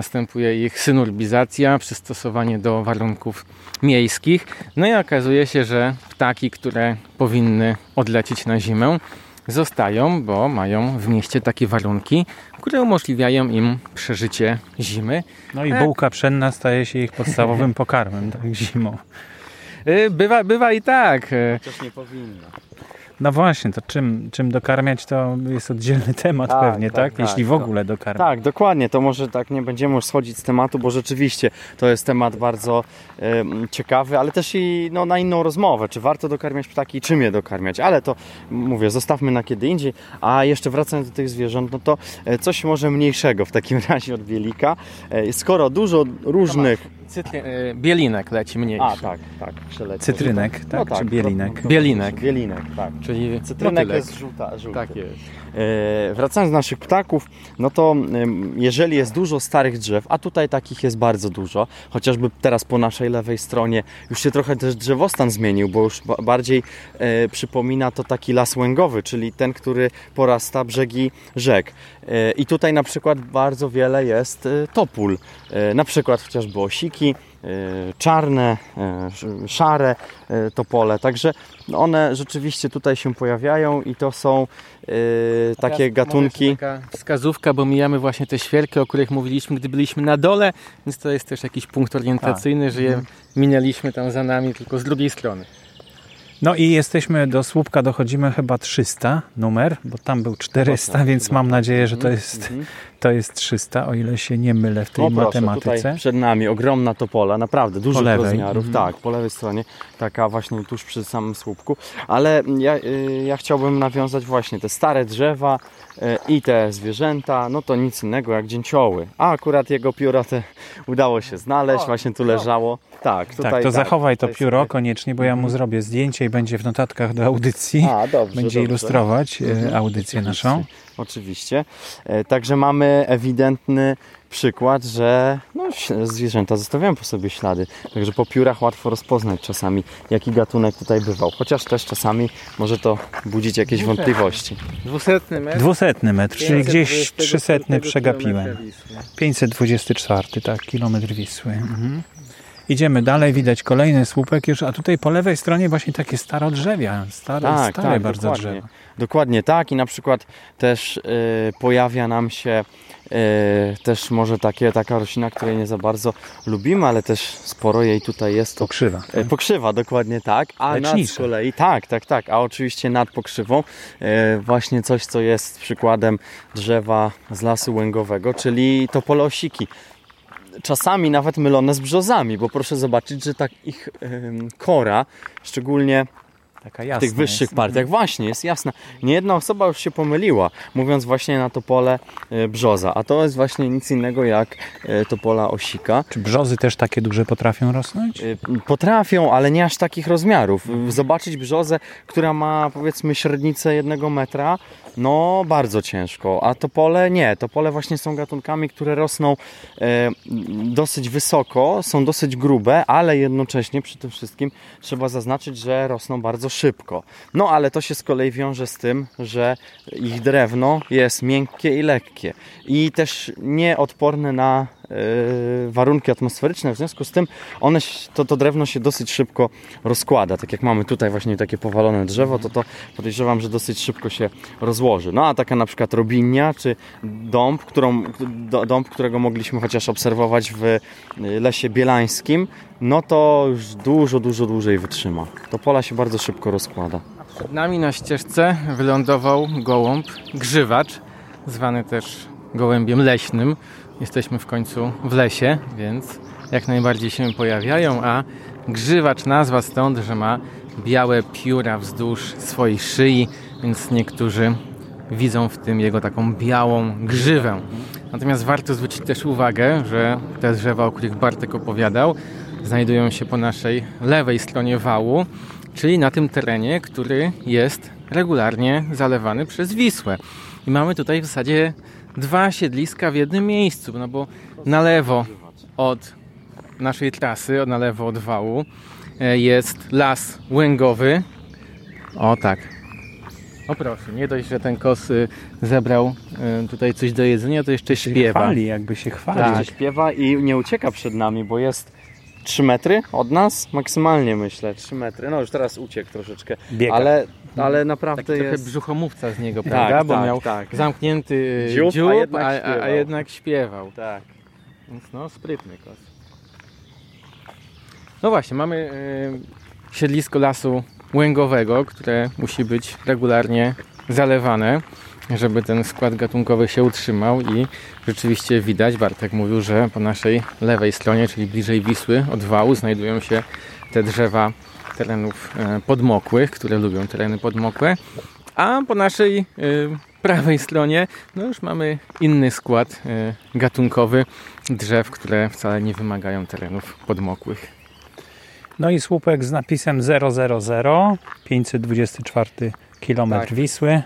Następuje ich synurbizacja, przystosowanie do warunków miejskich. No i okazuje się, że ptaki, które powinny odlecieć na zimę, zostają, bo mają w mieście takie warunki, które umożliwiają im przeżycie zimy. No i Tak. bułka pszenna staje się ich podstawowym pokarmem tak, zimą. Y, Bywa, bywa i tak. Chociaż nie powinna. No właśnie, to czym, czym dokarmiać to jest oddzielny temat Tak, pewnie, tak, tak? tak, Jeśli w to- ogóle dokarmiać. Tak, dokładnie. To może tak nie będziemy już schodzić z tematu, bo rzeczywiście to jest temat bardzo em, ciekawy, ale też i no, na inną rozmowę. Czy warto dokarmiać ptaki, czym je dokarmiać? Ale to mówię, zostawmy na kiedy indziej. A jeszcze wracając do tych zwierząt, no to e, coś może mniejszego w takim razie od bielika. E, Skoro dużo różnych. Cytry, y, bielinek leci mniejszy. A tak, tak, przeleci. Cytrynek, No tak? Czy bielinek? no, Bielinek. Bielinek, tak. Czyli Cytrynek jest żółta, żółty. Tak jest. E, Wracając do naszych ptaków, no to jeżeli jest dużo starych drzew, a tutaj takich jest bardzo dużo, chociażby teraz po naszej lewej stronie już się trochę też drzewostan zmienił, bo już ba- bardziej e, przypomina to taki las łęgowy, czyli ten, który porasta brzegi rzek. E, I tutaj na przykład bardzo wiele jest topól, na przykład chociażby osiki, czarne, e, sz- szare e, topole, także one rzeczywiście tutaj się pojawiają i to są e, takie gatunki. Taka wskazówka, bo mijamy właśnie te świerki, o których mówiliśmy, gdy byliśmy na dole, więc to jest też jakiś punkt orientacyjny, że je minęliśmy tam za nami, tylko z drugiej strony. No i jesteśmy do słupka, dochodzimy chyba 300 numer, bo tam był 400, Chyba tak, więc mam nadzieję, że to Mhm, jest, mhm. to jest 300, o ile się nie mylę w tej O, proszę, matematyce. Przed nami ogromna topola, naprawdę dużych lewej. rozmiarów. Mhm. Tak, po lewej stronie, taka właśnie tuż przy samym słupku. Ale ja, y, ja chciałbym nawiązać właśnie te stare drzewa y, i te zwierzęta, no to nic innego jak dzięcioły. A akurat jego pióro te udało się znaleźć, O, właśnie tu leżało. Tak, tutaj tak, to zachowaj to pióro sobie- koniecznie, bo ja mu zrobię zdjęcie i będzie w notatkach do audycji. A, dobrze, będzie dobrze. ilustrować e, Mhm, audycję oczywiście, naszą. Oczywiście. E, Także mamy ewidentny przykład, że no, zwierzęta zostawiają po sobie ślady. Także po piórach łatwo rozpoznać czasami, jaki gatunek tutaj bywał. Chociaż też czasami może to budzić jakieś Dwusetny. wątpliwości. Dwusetny metr. Dwusetny metr, czyli gdzieś 524 trzysetny przegapiłem. kilometra Wisły. 524, tak, kilometr Wisły. Mhm. Idziemy dalej, widać kolejny słupek już, a tutaj po lewej stronie właśnie takie starodrzewia, stare, Tak, stare tak, bardzo dokładnie. drzewa. Dokładnie tak i na przykład też y, pojawia nam się y, też może takie, taka roślina, której nie za bardzo lubimy, ale też sporo jej tutaj jest. To Pokrzywa. E, Pokrzywa, dokładnie tak. A nad z kolei, tak, tak, tak. A oczywiście nad pokrzywą e, właśnie coś, co jest przykładem drzewa z lasu łęgowego, czyli topolosiki. Czasami nawet mylone z brzozami, bo proszę zobaczyć, że tak ich kora, szczególnie Taka w jasna tych wyższych jest. partiach, właśnie jest jasna. Nie jedna osoba już się pomyliła, mówiąc właśnie na topole e, brzoza, a to jest właśnie nic innego jak e, topola osika. Czy brzozy też takie duże potrafią rosnąć? Y, Potrafią, ale nie aż takich rozmiarów. Zobaczyć brzozę, która ma powiedzmy średnicę jednego metra, no bardzo ciężko. A topole nie. Topole właśnie są gatunkami, które rosną e, dosyć wysoko, są dosyć grube, ale jednocześnie przy tym wszystkim trzeba zaznaczyć, że rosną bardzo szybko. No ale to się z kolei wiąże z tym, że ich drewno jest miękkie i lekkie i też nieodporne na warunki atmosferyczne. W związku z tym one, to, to drewno się dosyć szybko rozkłada. Tak jak mamy tutaj właśnie takie powalone drzewo, to to podejrzewam, że dosyć szybko się rozłoży. No a taka na przykład robinia czy dąb, którą, dąb, którego mogliśmy chociaż obserwować w y, lesie bielańskim, no to już dużo, dużo dłużej wytrzyma. To pola się bardzo szybko rozkłada. Przed nami na ścieżce wylądował gołąb, grzywacz, zwany też gołębiem leśnym. Jesteśmy w końcu w lesie, więc jak najbardziej się pojawiają, a grzywacz nazwa stąd, że ma białe pióra wzdłuż swojej szyi, więc niektórzy widzą w tym jego taką białą grzywę. Natomiast warto zwrócić też uwagę, że te drzewa, o których Bartek opowiadał, znajdują się po naszej lewej stronie wału, czyli na tym terenie, który jest regularnie zalewany przez Wisłę. I mamy tutaj w zasadzie dwa siedliska w jednym miejscu, no bo na lewo od naszej trasy, na lewo od wału e, jest las łęgowy. O tak. O proszę, nie dość, że ten kos y, zebrał y, tutaj coś do jedzenia, to jeszcze się śpiewa. chwali, jakby się chwali. Tak. śpiewa i nie ucieka przed nami, bo jest 3 metry od nas, maksymalnie myślę, 3 metry. No już teraz uciekł troszeczkę, Biega. ale, ale naprawdę Taki trochę jest... brzuchomówca z niego, prawda? Bo tak, miał tak. zamknięty Dziób, dziób, a a, jednak a, a śpiewał. jednak śpiewał. Tak. Więc no, sprytny kot. No właśnie, mamy y, siedlisko lasu łęgowego, które musi być regularnie zalewane, żeby ten skład gatunkowy się utrzymał i rzeczywiście widać, Bartek mówił, że po naszej lewej stronie, czyli bliżej Wisły od wału znajdują się te drzewa terenów e, podmokłych, które lubią tereny podmokłe, a po naszej y, prawej stronie no już mamy inny skład y, gatunkowy drzew, które wcale nie wymagają terenów podmokłych. No i słupek z napisem 000, 524 km Tak. Wisły.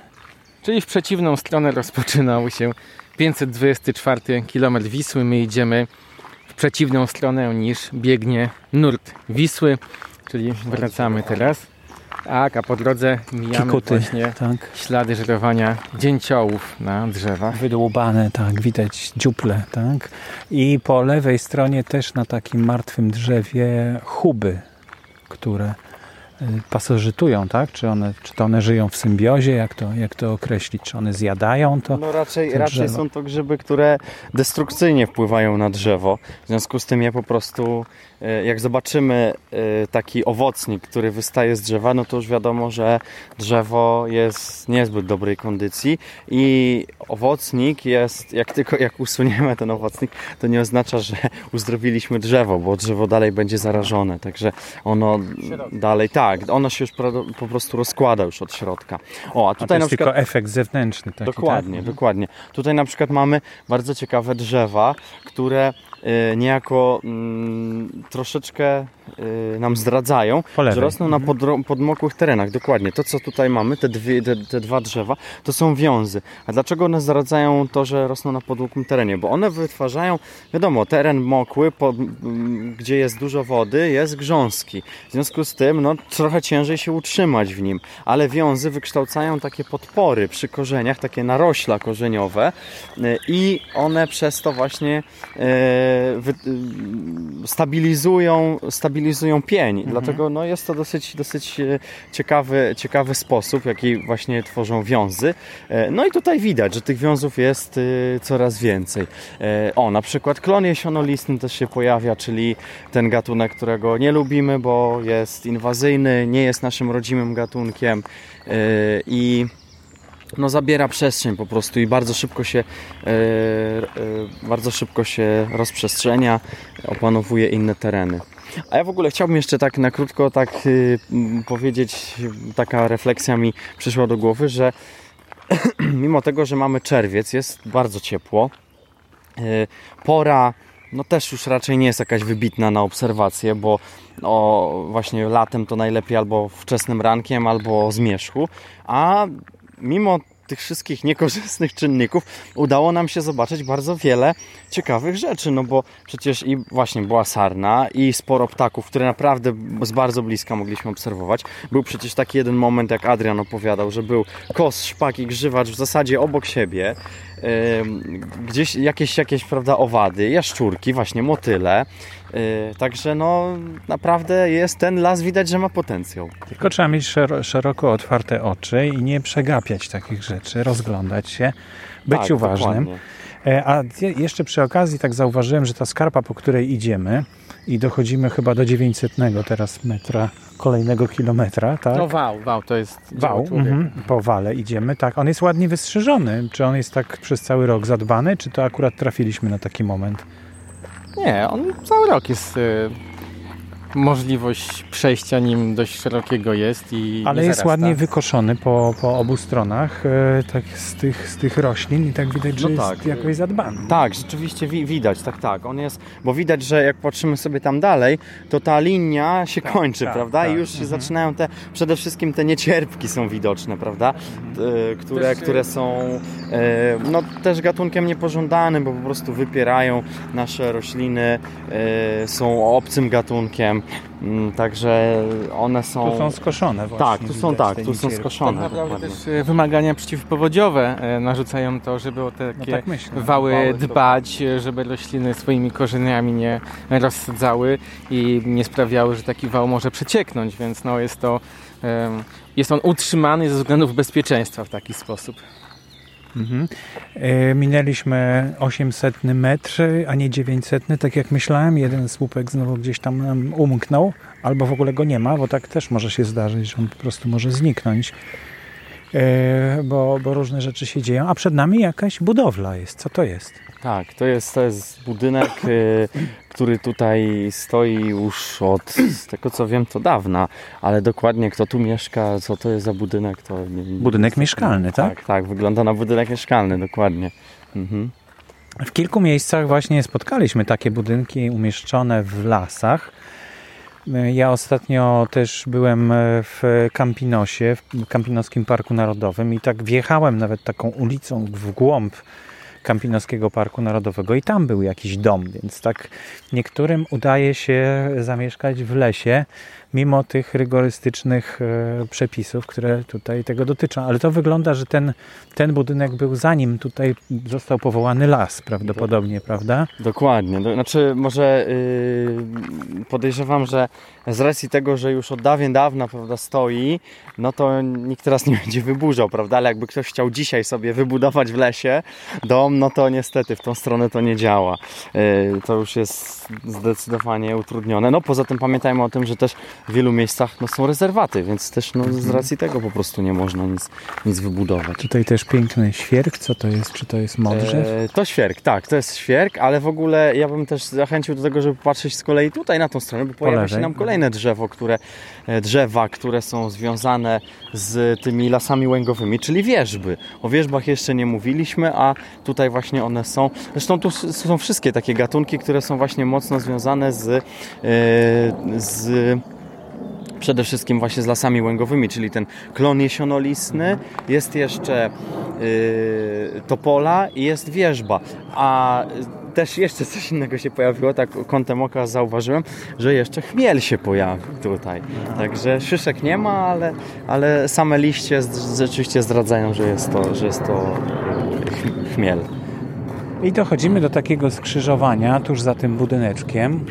Czyli w przeciwną stronę rozpoczynał się 524 km Wisły. My idziemy w przeciwną stronę niż biegnie nurt Wisły, czyli wracamy teraz. Tak, a po drodze mijamy Kikuty, właśnie tak. ślady żerowania dzięciołów na drzewach. Wydłubane, tak, widać dziuple, tak. I po lewej stronie też na takim martwym drzewie chuby, które pasożytują, tak? Czy one, czy to one żyją w symbiozie, jak to, jak to określić? Czy one zjadają to? No raczej, to raczej są to grzyby, które destrukcyjnie wpływają na drzewo. W związku z tym ja po prostu, e, jak zobaczymy e, taki owocnik, który wystaje z drzewa, no to już wiadomo, że drzewo jest w niezbyt dobrej kondycji i owocnik jest, jak tylko jak usuniemy ten owocnik, to nie oznacza, że uzdrowiliśmy drzewo, bo drzewo dalej będzie zarażone, także ono dalej, tak, ono się już po prostu rozkłada już od środka. O, a A to tutaj na jest przykład... tylko efekt zewnętrzny. Taki, Dokładnie, tak? dokładnie. Tutaj na przykład mamy bardzo ciekawe drzewa, które niejako mm, troszeczkę y, nam zdradzają, że rosną na Mhm. podro- podmokłych terenach. Dokładnie. To, co tutaj mamy, te, dwie, te, te dwa drzewa, to są wiązy. A dlaczego one zdradzają to, że rosną na podmokłym terenie? Bo one wytwarzają, wiadomo, teren mokły, pod, gdzie jest dużo wody, jest grząski. W związku z tym, no, trochę ciężej się utrzymać w nim. Ale wiązy wykształcają takie podpory przy korzeniach, takie narośla korzeniowe y, i one przez to właśnie y, wy, stabilizują, stabilizują pień. Dlatego no, jest to dosyć, dosyć e, ciekawy, ciekawy sposób, jaki właśnie tworzą wiązy. E, No i tutaj widać, że tych wiązów jest y, coraz więcej. E, O, na przykład klon jesionolistny też się pojawia, czyli ten gatunek, którego nie lubimy, bo jest inwazyjny, nie jest naszym rodzimym gatunkiem e, i no, zabiera przestrzeń po prostu i bardzo szybko się e, e, bardzo szybko się rozprzestrzenia, opanowuje inne tereny. A ja w ogóle chciałbym jeszcze tak na krótko tak y, powiedzieć, taka refleksja mi przyszła do głowy, że mimo tego, że mamy czerwiec, jest bardzo ciepło. y, Pora no też już raczej nie jest jakaś wybitna na obserwację, bo o, właśnie latem to najlepiej albo wczesnym rankiem, albo zmierzchu, a mimo tych wszystkich niekorzystnych czynników udało nam się zobaczyć bardzo wiele ciekawych rzeczy, no bo przecież i właśnie była sarna i sporo ptaków, które naprawdę z bardzo bliska mogliśmy obserwować. Był przecież taki jeden moment, jak Adrian opowiadał, że był kos, szpak i grzywacz w zasadzie obok siebie. Gdzieś jakieś, jakieś prawda, owady, jaszczurki, właśnie motyle. Yy, Także no naprawdę jest ten las, widać, że ma potencjał. Tylko trzeba mieć szero, szeroko otwarte oczy i nie przegapiać takich rzeczy, rozglądać się, być Tak, uważnym. dokładnie. E, A je- jeszcze przy okazji tak zauważyłem, że ta skarpa, po której idziemy i dochodzimy chyba do 900 teraz metra kolejnego kilometra, tak? No wał, wał, to jest Wał, mhm, po wale idziemy, tak. On jest ładnie wystrzyżony. Czy on jest tak przez cały rok zadbany, czy to akurat trafiliśmy na taki moment? Nie, on cały rok jest y, możliwość przejścia nim dość szerokiego jest i Ale jest ładnie wykoszony po, po obu stronach, e, tak z tych, z tych roślin i tak widać, że No jest tak. jakoś zadbany. Tak, rzeczywiście wi- widać, tak, tak. On jest, bo widać, że jak patrzymy sobie tam dalej, to ta linia się kończy, tak, prawda? tak. I już się zaczynają te, przede wszystkim te niecierpki są widoczne, prawda? E, które, Też, które są e, no, też gatunkiem niepożądanym, bo po prostu wypierają nasze rośliny, e, są obcym gatunkiem Mm, Także one są... Tu są skoszone właśnie. tak, tu są tak, tu są skoszone. Tak naprawdę też e, wymagania przeciwpowodziowe e, narzucają to, żeby o No takie tak myślę. wały Wały, dbać, e, żeby rośliny swoimi korzeniami nie rozsadzały i nie sprawiały, że taki wał może przecieknąć, więc no jest to jest on utrzymany ze względów bezpieczeństwa w taki sposób. Mhm. E, Minęliśmy 800 metr, a nie 900, tak jak myślałem. Jeden słupek znowu gdzieś tam nam umknął, albo w ogóle go nie ma, bo tak też może się zdarzyć, że on po prostu może zniknąć. E, Bo, bo różne rzeczy się dzieją, a przed nami jakaś budowla jest. Co to jest? Tak, to jest, to jest budynek, y, który tutaj stoi już od, z tego co wiem, to dawna, ale dokładnie kto tu mieszka, co to jest za budynek, to nie Budynek mieszkalny, tak? Tak, tak, wygląda na budynek mieszkalny, dokładnie. Mhm. W kilku miejscach właśnie spotkaliśmy takie budynki umieszczone w lasach. Ja ostatnio też byłem w Campinosie, w Campinoskim Parku Narodowym i tak wjechałem nawet taką ulicą w głąb Campinoskiego Parku Narodowego i tam był jakiś dom, więc tak niektórym udaje się zamieszkać w lesie, mimo tych rygorystycznych e, przepisów, które tutaj tego dotyczą. Ale to wygląda, że ten, ten budynek był zanim tutaj został powołany las prawdopodobnie, prawda? Dokładnie. Do, znaczy, może yy, podejrzewam, że z racji tego, że już od dawien dawna prawda, stoi, no to nikt teraz nie będzie wyburzał, prawda? Ale jakby ktoś chciał dzisiaj sobie wybudować w lesie dom, no to niestety w tą stronę to nie działa. Yy, to już jest zdecydowanie utrudnione. No poza tym pamiętajmy o tym, że też w wielu miejscach no, są rezerwaty, więc też no, z racji tego po prostu nie można nic, nic wybudować. Tutaj też piękny świerk. Co to jest? Czy to jest modrzew? E, to świerk, tak, to jest świerk, ale w ogóle ja bym też zachęcił do tego, żeby patrzeć z kolei tutaj na tą stronę, bo pojawia się nam kolejne drzewo, które, e, drzewa, które są związane z tymi lasami łęgowymi, czyli wierzby. O wierzbach jeszcze nie mówiliśmy, a tutaj właśnie one są. Zresztą tu są wszystkie takie gatunki, które są właśnie mocno związane z, e, z przede wszystkim właśnie z lasami łęgowymi, czyli ten klon jesionolistny, jest jeszcze yy, topola i jest wierzba. A też jeszcze coś innego się pojawiło, tak kątem oka zauważyłem, że jeszcze chmiel się pojawił tutaj. Także szyszek nie ma, ale, ale same liście rzeczywiście zdradzają, że jest to, że jest to ch- chmiel. I dochodzimy do takiego skrzyżowania tuż za tym budyneczkiem.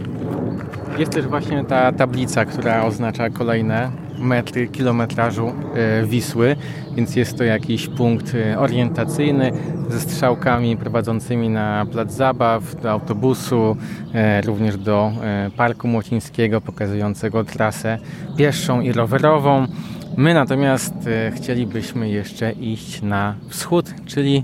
Jest też właśnie ta tablica, która oznacza kolejne metry kilometrażu e, Wisły, więc jest to jakiś punkt e, orientacyjny ze strzałkami prowadzącymi na plac zabaw, do autobusu, e, również do Parku Młocińskiego pokazującego trasę pieszą i rowerową. My natomiast chcielibyśmy jeszcze iść na wschód, czyli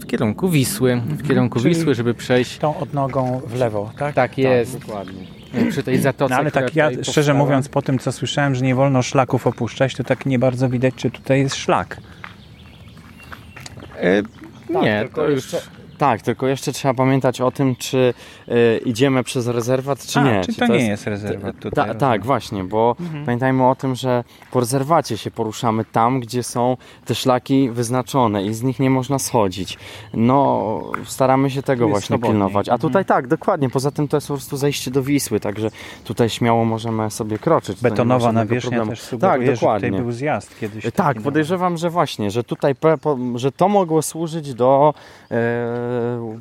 w kierunku Wisły, w kierunku czyli- Wisły, żeby przejść Tą odnogą w lewo, tak? tak jest, dokładnie. Przy tej zatoce. No ale tak ja szczerze powstała. mówiąc po tym co słyszałem, że nie wolno szlaków opuszczać, to tak nie bardzo widać czy tutaj jest szlak. E, nie, tylko to już... jeszcze- Tak, tylko jeszcze trzeba pamiętać o tym, czy y, idziemy przez rezerwat, czy A, nie. czy Czy to nie jest rezerwat Ta, tutaj? tak, właśnie, bo pamiętajmy o tym, że po rezerwacie się poruszamy tam, gdzie są te szlaki wyznaczone i z nich nie można schodzić. No, staramy się tego jest właśnie swobodniej. pilnować. A tutaj tak, dokładnie. Poza tym to jest po prostu zejście do Wisły, także tutaj śmiało możemy sobie kroczyć. To Betonowa nawierzchnia też sugeruje, Tak, że tutaj dokładnie. był zjazd kiedyś. Tak, na- podejrzewam, że właśnie, że tutaj że to mogło służyć do e,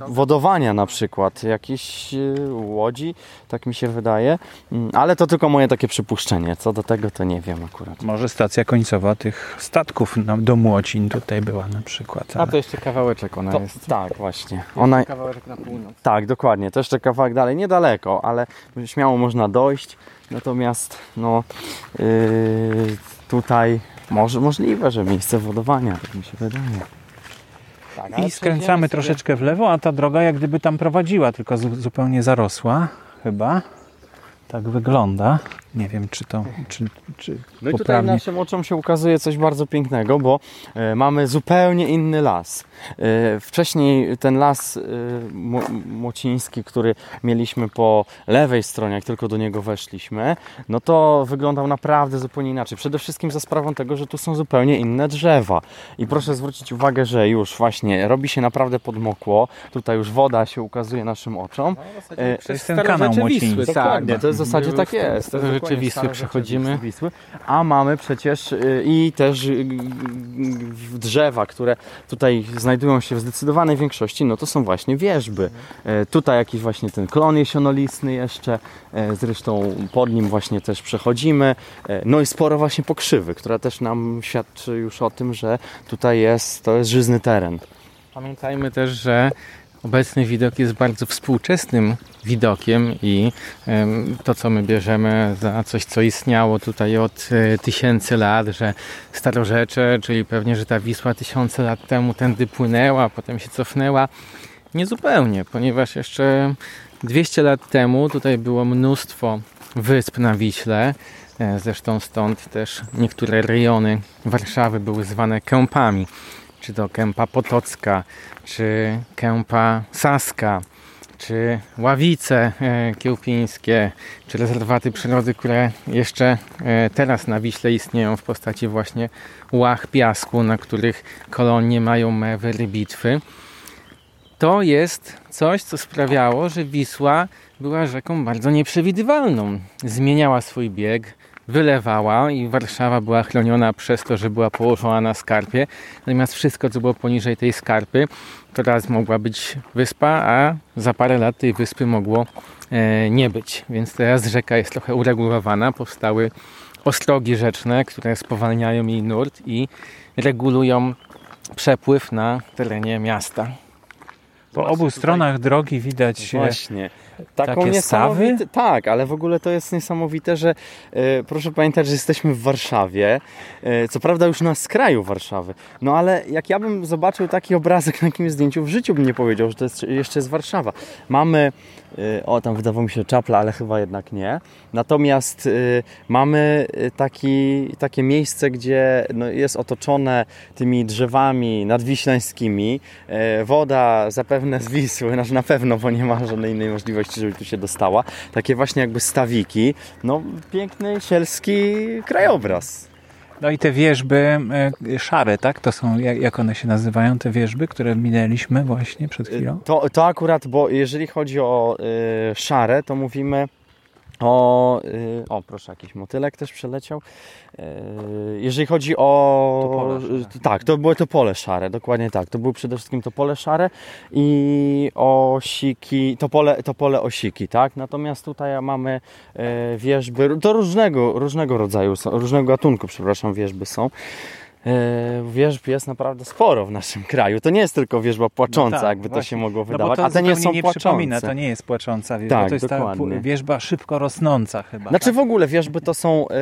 wodowania na przykład jakiejś e, łodzi, tak mi się wydaje, Mm, ale to tylko moje takie przypuszczenie, co do tego to nie wiem akurat. Może stacja końcowa tych statków do Młocin tutaj była na przykład. A ale- to jeszcze kawałeczek ona To, jest. tak, właśnie. Ona, Kawałeczek na północ. tak, dokładnie, to jeszcze kawałek dalej, niedaleko, ale śmiało można dojść, natomiast no yy, tutaj może możliwe, że miejsce wodowania, tak mi się wydaje. Tak, I skręcamy troszeczkę w lewo, a ta droga jak gdyby tam prowadziła, tylko zu- zupełnie zarosła chyba. Tak wygląda. Nie wiem, czy to czy, czy No i tutaj naszym oczom się ukazuje coś bardzo pięknego, bo e, mamy zupełnie inny las. E, wcześniej ten las Młociński, który mieliśmy po lewej stronie, jak tylko do niego weszliśmy, no to wyglądał naprawdę zupełnie inaczej. Przede wszystkim za sprawą tego, że tu są zupełnie inne drzewa. I proszę zwrócić uwagę, że już właśnie robi się naprawdę podmokło. Tutaj już woda się ukazuje naszym oczom. E, To jest ten kanał. Wisły, tak. To jest w zasadzie tak w jest. Rzeczy Wisły przechodzimy. Wisły. A mamy przecież y, i też y, drzewa, które tutaj znajdują się w zdecydowanej większości, no to są właśnie wierzby. E, Tutaj jakiś właśnie ten klon jesionolistny jeszcze, e, zresztą pod nim właśnie też przechodzimy. E, No i sporo właśnie pokrzywy, która też nam świadczy już o tym, że tutaj jest, to jest żyzny teren. Pamiętajmy też, że obecny widok jest bardzo współczesnym widokiem i to, co my bierzemy za coś, co istniało tutaj od e, tysięcy lat, że starorzecze, czyli pewnie, że ta Wisła tysiące lat temu tędy płynęła, potem się cofnęła. Niezupełnie, ponieważ jeszcze 200 lat temu tutaj było mnóstwo wysp na Wiśle. E, Zresztą stąd też niektóre rejony Warszawy były zwane kępami. Czy to kępa Potocka, czy kępa Saska, czy ławice e, kiełpińskie, czy rezerwaty przyrody, które jeszcze e, teraz na Wiśle istnieją w postaci właśnie łach piasku, na których kolonie mają mewy, rybitwy. To jest coś, co sprawiało, że Wisła była rzeką bardzo nieprzewidywalną. Zmieniała swój bieg, wylewała i Warszawa była chroniona przez to, że była położona na skarpie. Natomiast wszystko, co było poniżej tej skarpy, to raz mogła być wyspa, a za parę lat tej wyspy mogło e, nie być. Więc teraz rzeka jest trochę uregulowana. Powstały ostrogi rzeczne, które spowalniają jej nurt i regulują przepływ na terenie miasta. Po obu stronach drogi widać e, Właśnie. Taką takie niesamowite, tak, ale w ogóle to jest niesamowite, że e, proszę pamiętać, że jesteśmy w Warszawie. E, co prawda już na skraju Warszawy. No ale jak ja bym zobaczył taki obrazek na jakimś zdjęciu, w życiu bym nie powiedział, że to jest, jeszcze jest Warszawa. Mamy, o tam wydawało mi się czapla, ale chyba jednak nie. Natomiast e, mamy e, taki, takie miejsce, gdzie no, jest otoczone tymi drzewami nadwiślańskimi. Woda zapewne z Wisły, znaczy na pewno, bo nie ma żadnej innej możliwości, żeby tu się dostała. Takie właśnie jakby stawiki. No piękny, sielski krajobraz. No i te wieżby e, szare, tak? To są, jak, jak one się nazywają, te wieżby, które minęliśmy właśnie przed chwilą? To, to akurat, bo jeżeli chodzi o y, szare, to mówimy o... Y, o, proszę, jakiś motylek też przeleciał. Y, jeżeli chodzi o... Topole szare. tak, to były topole szare, dokładnie tak. To były przede wszystkim topole szare i osiki, topole, topole osiki, tak? Natomiast tutaj mamy y, wieżby, to różnego, różnego rodzaju, są, różnego gatunku, przepraszam, wieżby są. E, Wierzb jest naprawdę sporo w naszym kraju. To nie jest tylko wierzba płacząca, No tak, jakby to właśnie. się mogło No wydawać. to a te nie są nie przypomina, płaczące. to nie jest płacząca wieżba, Tak, to jest dokładnie. ta wieżba szybko rosnąca chyba. Znaczy tak? w ogóle wierzby to są e,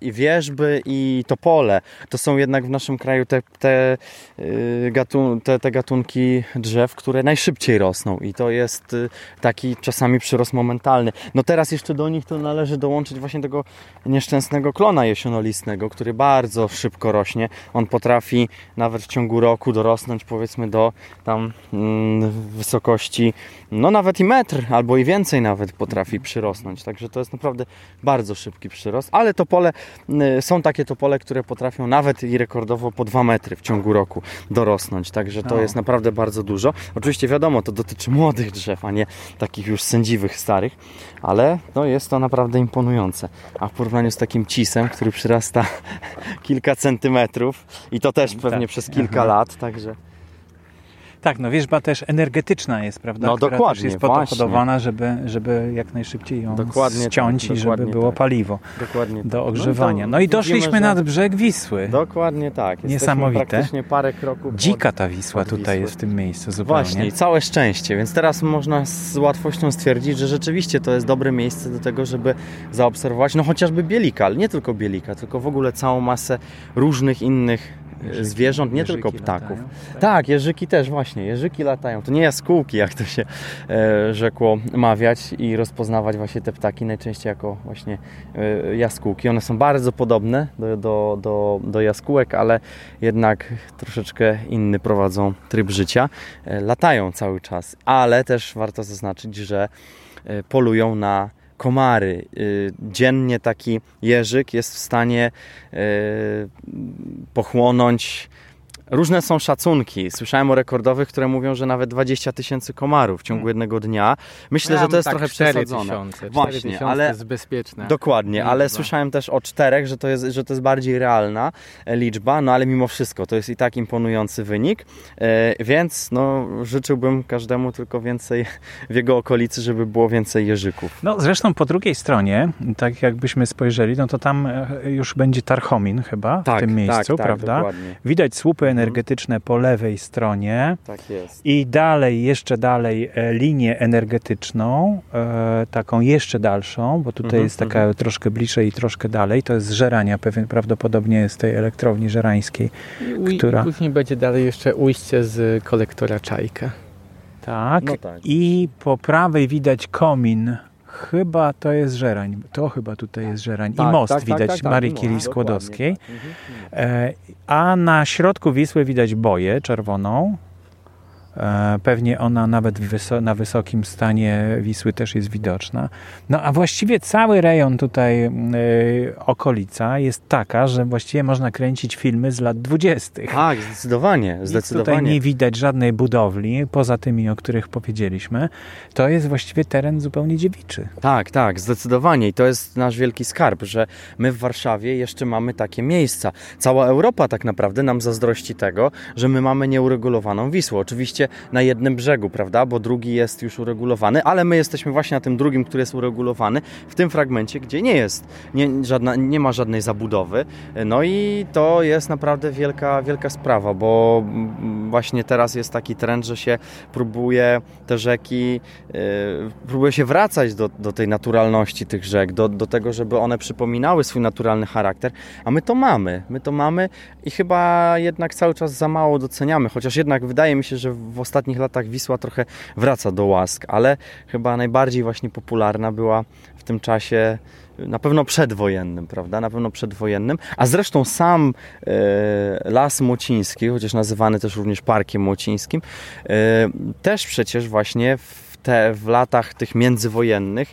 i wierzby i topole. To są jednak w naszym kraju te, te, e, gatun, te, te gatunki drzew, które najszybciej rosną i to jest e, taki czasami przyrost momentalny. No teraz jeszcze do nich to należy dołączyć właśnie tego nieszczęsnego klona jesionolistnego, który bardzo szybko rośnie. On potrafi nawet w ciągu roku dorosnąć powiedzmy do tam mm, wysokości no nawet i metr albo i więcej nawet potrafi przyrosnąć. Także to jest naprawdę bardzo szybki przyrost, ale topole y, są takie topole, które potrafią nawet i rekordowo po 2 metry w ciągu roku dorosnąć. Także to O. jest naprawdę bardzo dużo. Oczywiście wiadomo, to dotyczy młodych drzew, a nie takich już sędziwych, starych, ale no jest to naprawdę imponujące. A w porównaniu z takim cisem, który przyrasta kilka centymetrów i to też pewnie Tak. przez kilka lat, także Tak, no wieżba też energetyczna jest, prawda? No Która dokładnie, też jest po to właśnie. hodowana, żeby, żeby jak najszybciej ją Dokładnie tak, ściąć i żeby było tak. paliwo dokładnie tak. do ogrzewania. to No i widzimy, doszliśmy nad brzeg Wisły. Dokładnie tak. Jesteśmy Niesamowite. praktycznie parę kroków Dzika ta Wisła tutaj jest w tym miejscu zupełnie. Właśnie, całe szczęście, więc teraz można z łatwością stwierdzić, że rzeczywiście to jest dobre miejsce do tego, żeby zaobserwować, no chociażby bielika, ale nie tylko bielika, tylko w ogóle całą masę różnych innych zwierząt, nie tylko ptaków. latają, Tak, jeżyki też właśnie, jeżyki latają. To nie jaskółki, jak to się e, rzekło mawiać i rozpoznawać właśnie te ptaki najczęściej jako właśnie e, jaskółki. One są bardzo podobne do, do, do, do jaskółek, ale jednak troszeczkę inny prowadzą tryb życia. E, latają cały czas, ale też warto zaznaczyć, że e, polują na komary. Y, Dziennie taki jeżyk jest w stanie y, pochłonąć. Różne są szacunki. Słyszałem o rekordowych, które mówią, że nawet 20 tysięcy komarów w ciągu Hmm. jednego dnia. Myślę, Ja że to jest tak trochę 4 przesadzone. Tysiące, Właśnie, 4 tysiące ale- to jest bezpieczne. Dokładnie, ale liczba. słyszałem też o czterech, że to, jest, że to jest bardziej realna e, liczba, no ale mimo wszystko to jest i tak imponujący wynik, e, więc no, życzyłbym każdemu tylko więcej w jego okolicy, żeby było więcej jeżyków. No zresztą po drugiej stronie, tak jakbyśmy spojrzeli, no to tam e, już będzie Tarchomin chyba w tym miejscu, prawda? Tak, dokładnie. Widać słupy energetyczne po lewej stronie Tak jest. i dalej, jeszcze dalej e, linię energetyczną, e, taką jeszcze dalszą, bo tutaj Mhm, jest taka troszkę bliżej i troszkę dalej, to jest z Żerania, pewien prawdopodobnie z tej elektrowni żerańskiej. I, która- I później będzie dalej jeszcze ujście z kolektora Czajka. Tak. No tak. I po prawej widać komin. Chyba to jest Żerań. To chyba tutaj jest Żerań. I Tak, most tak, tak, widać tak, tak, Marii Curie Skłodowskiej. tak. Mhm, mhm. E, a na środku Wisły widać boję czerwoną. E, pewnie ona nawet wyso- na wysokim stanie Wisły też jest widoczna. No a właściwie cały rejon tutaj, e, okolica jest taka, że właściwie można kręcić filmy z lat dwudziestych. Tak, zdecydowanie, Nic zdecydowanie. Tutaj nie widać żadnej budowli, poza tymi, o których powiedzieliśmy. To jest właściwie teren zupełnie dziewiczy. Tak, tak, zdecydowanie. I to jest nasz wielki skarb, że my w Warszawie jeszcze mamy takie miejsca. Cała Europa tak naprawdę nam zazdrości tego, że my mamy nieuregulowaną Wisłę. Oczywiście na jednym brzegu, prawda, bo drugi jest już uregulowany, ale my jesteśmy właśnie na tym drugim, który jest uregulowany, w tym fragmencie, gdzie nie jest, nie, żadna, nie ma żadnej zabudowy. No i to jest naprawdę wielka, wielka sprawa, bo właśnie teraz jest taki trend, że się próbuje te rzeki, yy, próbuje się wracać do, do tej naturalności tych rzek, do, do tego, żeby one przypominały swój naturalny charakter, a my to mamy, my to mamy i chyba jednak cały czas za mało doceniamy, chociaż jednak wydaje mi się, że w ostatnich latach Wisła trochę wraca do łask, ale chyba najbardziej właśnie popularna była w tym czasie na pewno przedwojennym, prawda? Na pewno przedwojennym. A zresztą sam e, Las Młociński, chociaż nazywany też również Parkiem Młocińskim, e, też przecież właśnie w, te, w latach tych międzywojennych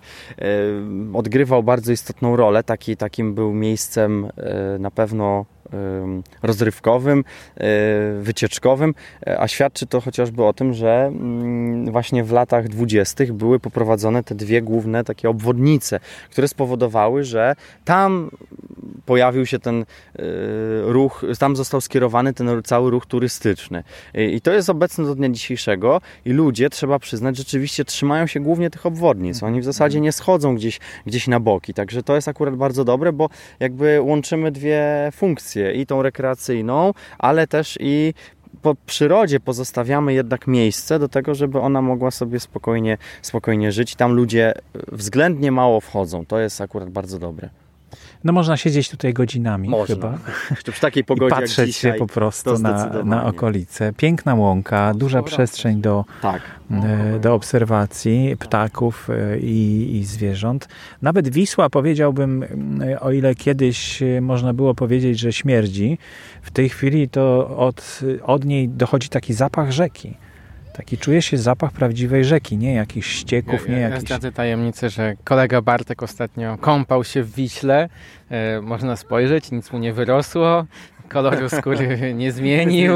odgrywał bardzo istotną rolę. Taki, takim był miejscem na pewno rozrywkowym, e, wycieczkowym, e, a świadczy to chociażby o tym, że mm, właśnie w latach dwudziestych były poprowadzone te dwie główne takie obwodnice, które spowodowały, że tam pojawił się ten e, ruch, tam został skierowany ten cały ruch turystyczny. I i to jest obecne do dnia dzisiejszego i ludzie, trzeba przyznać, rzeczywiście trzymają się głównie tych obwodnic. Oni w zasadzie nie schodzą gdzieś, gdzieś na boki, także to jest akurat bardzo dobre, bo jakby łączymy dwie funkcje, i tą rekreacyjną, ale też i po przyrodzie pozostawiamy jednak miejsce do tego, żeby ona mogła sobie spokojnie, spokojnie żyć. Tam ludzie względnie mało wchodzą. To jest akurat bardzo dobre. No można siedzieć tutaj godzinami Można. chyba Jeszcze przy takiej i pogodzie patrzeć jak dzisiaj, się po prostu na, na okolice. Piękna łąka, duża przestrzeń do, Tak. e, do obserwacji ptaków e, i, i zwierząt. Nawet Wisła powiedziałbym, e, o ile kiedyś można było powiedzieć, że śmierdzi, w tej chwili to od, od niej dochodzi taki zapach rzeki. Taki czuje się zapach prawdziwej rzeki, nie jakichś ścieków, nie ja, ja jakichś... zdradzę tajemnicę, że kolega Bartek ostatnio kąpał się w Wiśle. E, można spojrzeć, nic mu nie wyrosło. Koloru skóry nie zmienił,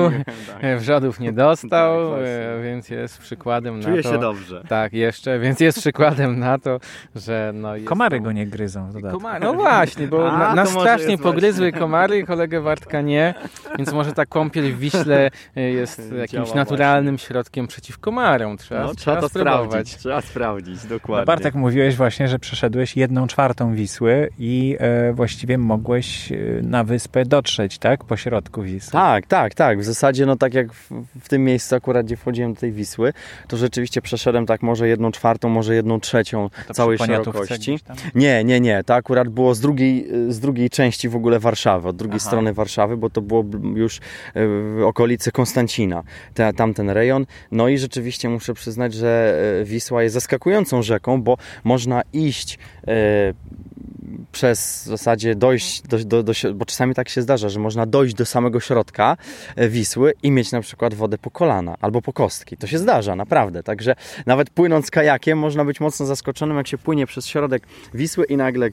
e, wrzodów nie dostał, Tak, właśnie. e, więc jest przykładem Czuję na to. się dobrze. Tak, jeszcze, więc jest przykładem na to, że no jest Komary to- go nie gryzą w dodatku. Komary, no właśnie, bo A, na, nas strasznie pogryzły komary, kolegę Bartka nie, więc może ta kąpiel w Wiśle e, jest jakimś Działa naturalnym środkiem przeciw komarom. Trzeba, No, trzeba to spróbować. sprawdzić. Trzeba sprawdzić, dokładnie. No Bartek, mówiłeś właśnie, że przeszedłeś jedną czwartą Wisły i e, właściwie mogłeś na wyspę dotrzeć, tak? Po środku Wisły. Tak, tak, tak. W zasadzie, no tak jak w, w, tym miejscu akurat, gdzie wchodziłem do tej Wisły, to rzeczywiście przeszedłem tak może jedną czwartą, może jedną trzecią całej szerokości. Nie, nie, nie. To akurat było z drugiej, z drugiej części w ogóle Warszawy, od drugiej Aha. strony Warszawy, bo to było już w okolicy Konstancina, te, tamten rejon. No i rzeczywiście muszę przyznać, że e, Wisła jest zaskakującą rzeką, bo można iść e, przez w zasadzie dojść do, do, do, bo czasami tak się zdarza, że można dojść do samego środka e, Wisły i mieć na przykład wodę po kolana albo po kostki. To się zdarza, naprawdę. Także nawet płynąc kajakiem można być mocno zaskoczonym, jak się płynie przez środek Wisły i nagle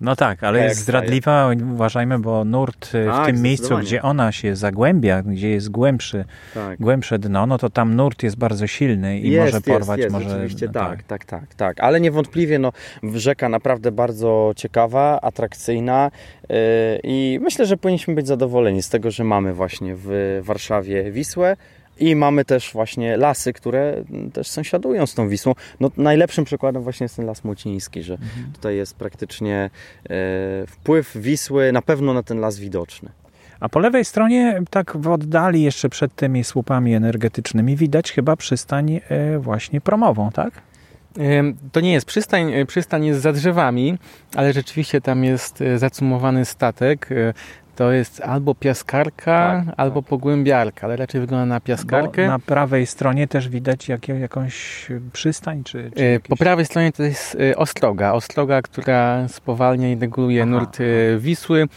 no tak, ale jest zdradliwa, uważajmy, bo nurt y, w tak, tym miejscu, gdzie ona się zagłębia, gdzie jest głębszy, tak. głębsze dno, no to tam nurt jest bardzo silny i jest, może porwać. Jest, może, oczywiście no, tak, tak, tak, tak, ale niewątpliwie no, rzeka naprawdę bardzo ciekawa, atrakcyjna yy, i myślę, że powinniśmy być zadowoleni z tego, że mamy właśnie w Warszawie Wisłę, i mamy też właśnie lasy, które też sąsiadują z tą Wisłą. No, najlepszym przykładem właśnie jest ten las Młociński, że mhm. tutaj jest praktycznie e, wpływ Wisły na pewno na ten las widoczny. A po lewej stronie, tak w oddali jeszcze przed tymi słupami energetycznymi, widać chyba przystań e, właśnie promową, tak? To nie jest przystań, e, przystań jest za drzewami, ale rzeczywiście tam jest e, zacumowany statek. To jest albo piaskarka, tak, albo tak. pogłębiarka, ale raczej wygląda na piaskarkę. Bo na prawej stronie też widać jak, jakąś przystań? Czy, czy e, jakieś... Po prawej stronie to jest e, ostroga. Ostroga, która spowalnia i reguluje Aha, nurt e, Wisły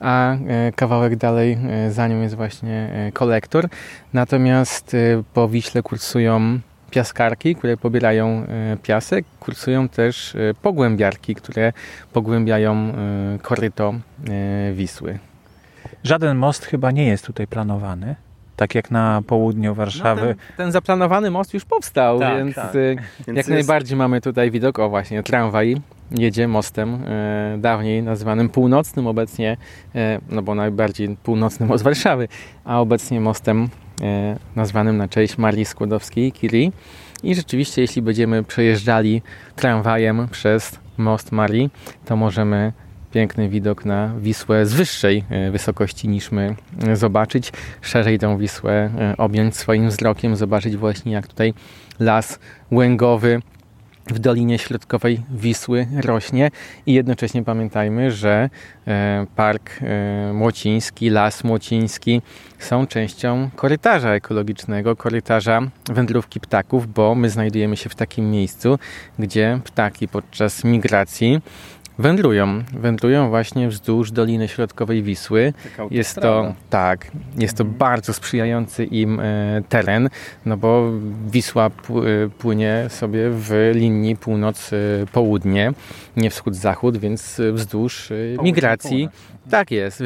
a kawałek dalej za nią jest właśnie kolektor. Natomiast po Wiśle kursują piaskarki, które pobierają piasek, kursują też pogłębiarki, które pogłębiają koryto Wisły. Żaden most chyba nie jest tutaj planowany. Tak jak na południu Warszawy. No ten, ten, zaplanowany most już powstał, tak, więc, tak. Y, więc jak jest... najbardziej mamy tutaj widok. O właśnie, tramwaj jedzie mostem e, dawniej nazywanym północnym, obecnie, e, no bo najbardziej północnym od Warszawy, a obecnie mostem e, nazwanym na cześć Marii Skłodowskiej-Curie. I rzeczywiście, jeśli będziemy przejeżdżali tramwajem przez most Marii, to możemy piękny widok na Wisłę z wyższej e, wysokości niż my e, zobaczyć, szerzej tą Wisłę e, objąć swoim wzrokiem, zobaczyć właśnie jak tutaj las łęgowy w Dolinie Środkowej Wisły rośnie. I jednocześnie pamiętajmy, że Park Młociński, Las Młociński są częścią korytarza ekologicznego, korytarza wędrówki ptaków, bo my znajdujemy się w takim miejscu, gdzie ptaki podczas migracji Wędrują, wędrują właśnie wzdłuż Doliny Środkowej Wisły. Jest to, tak, jest to bardzo sprzyjający im e, teren, no bo Wisła e, płynie sobie w linii północ-południe, nie wschód-zachód, więc wzdłuż e, migracji tak jest,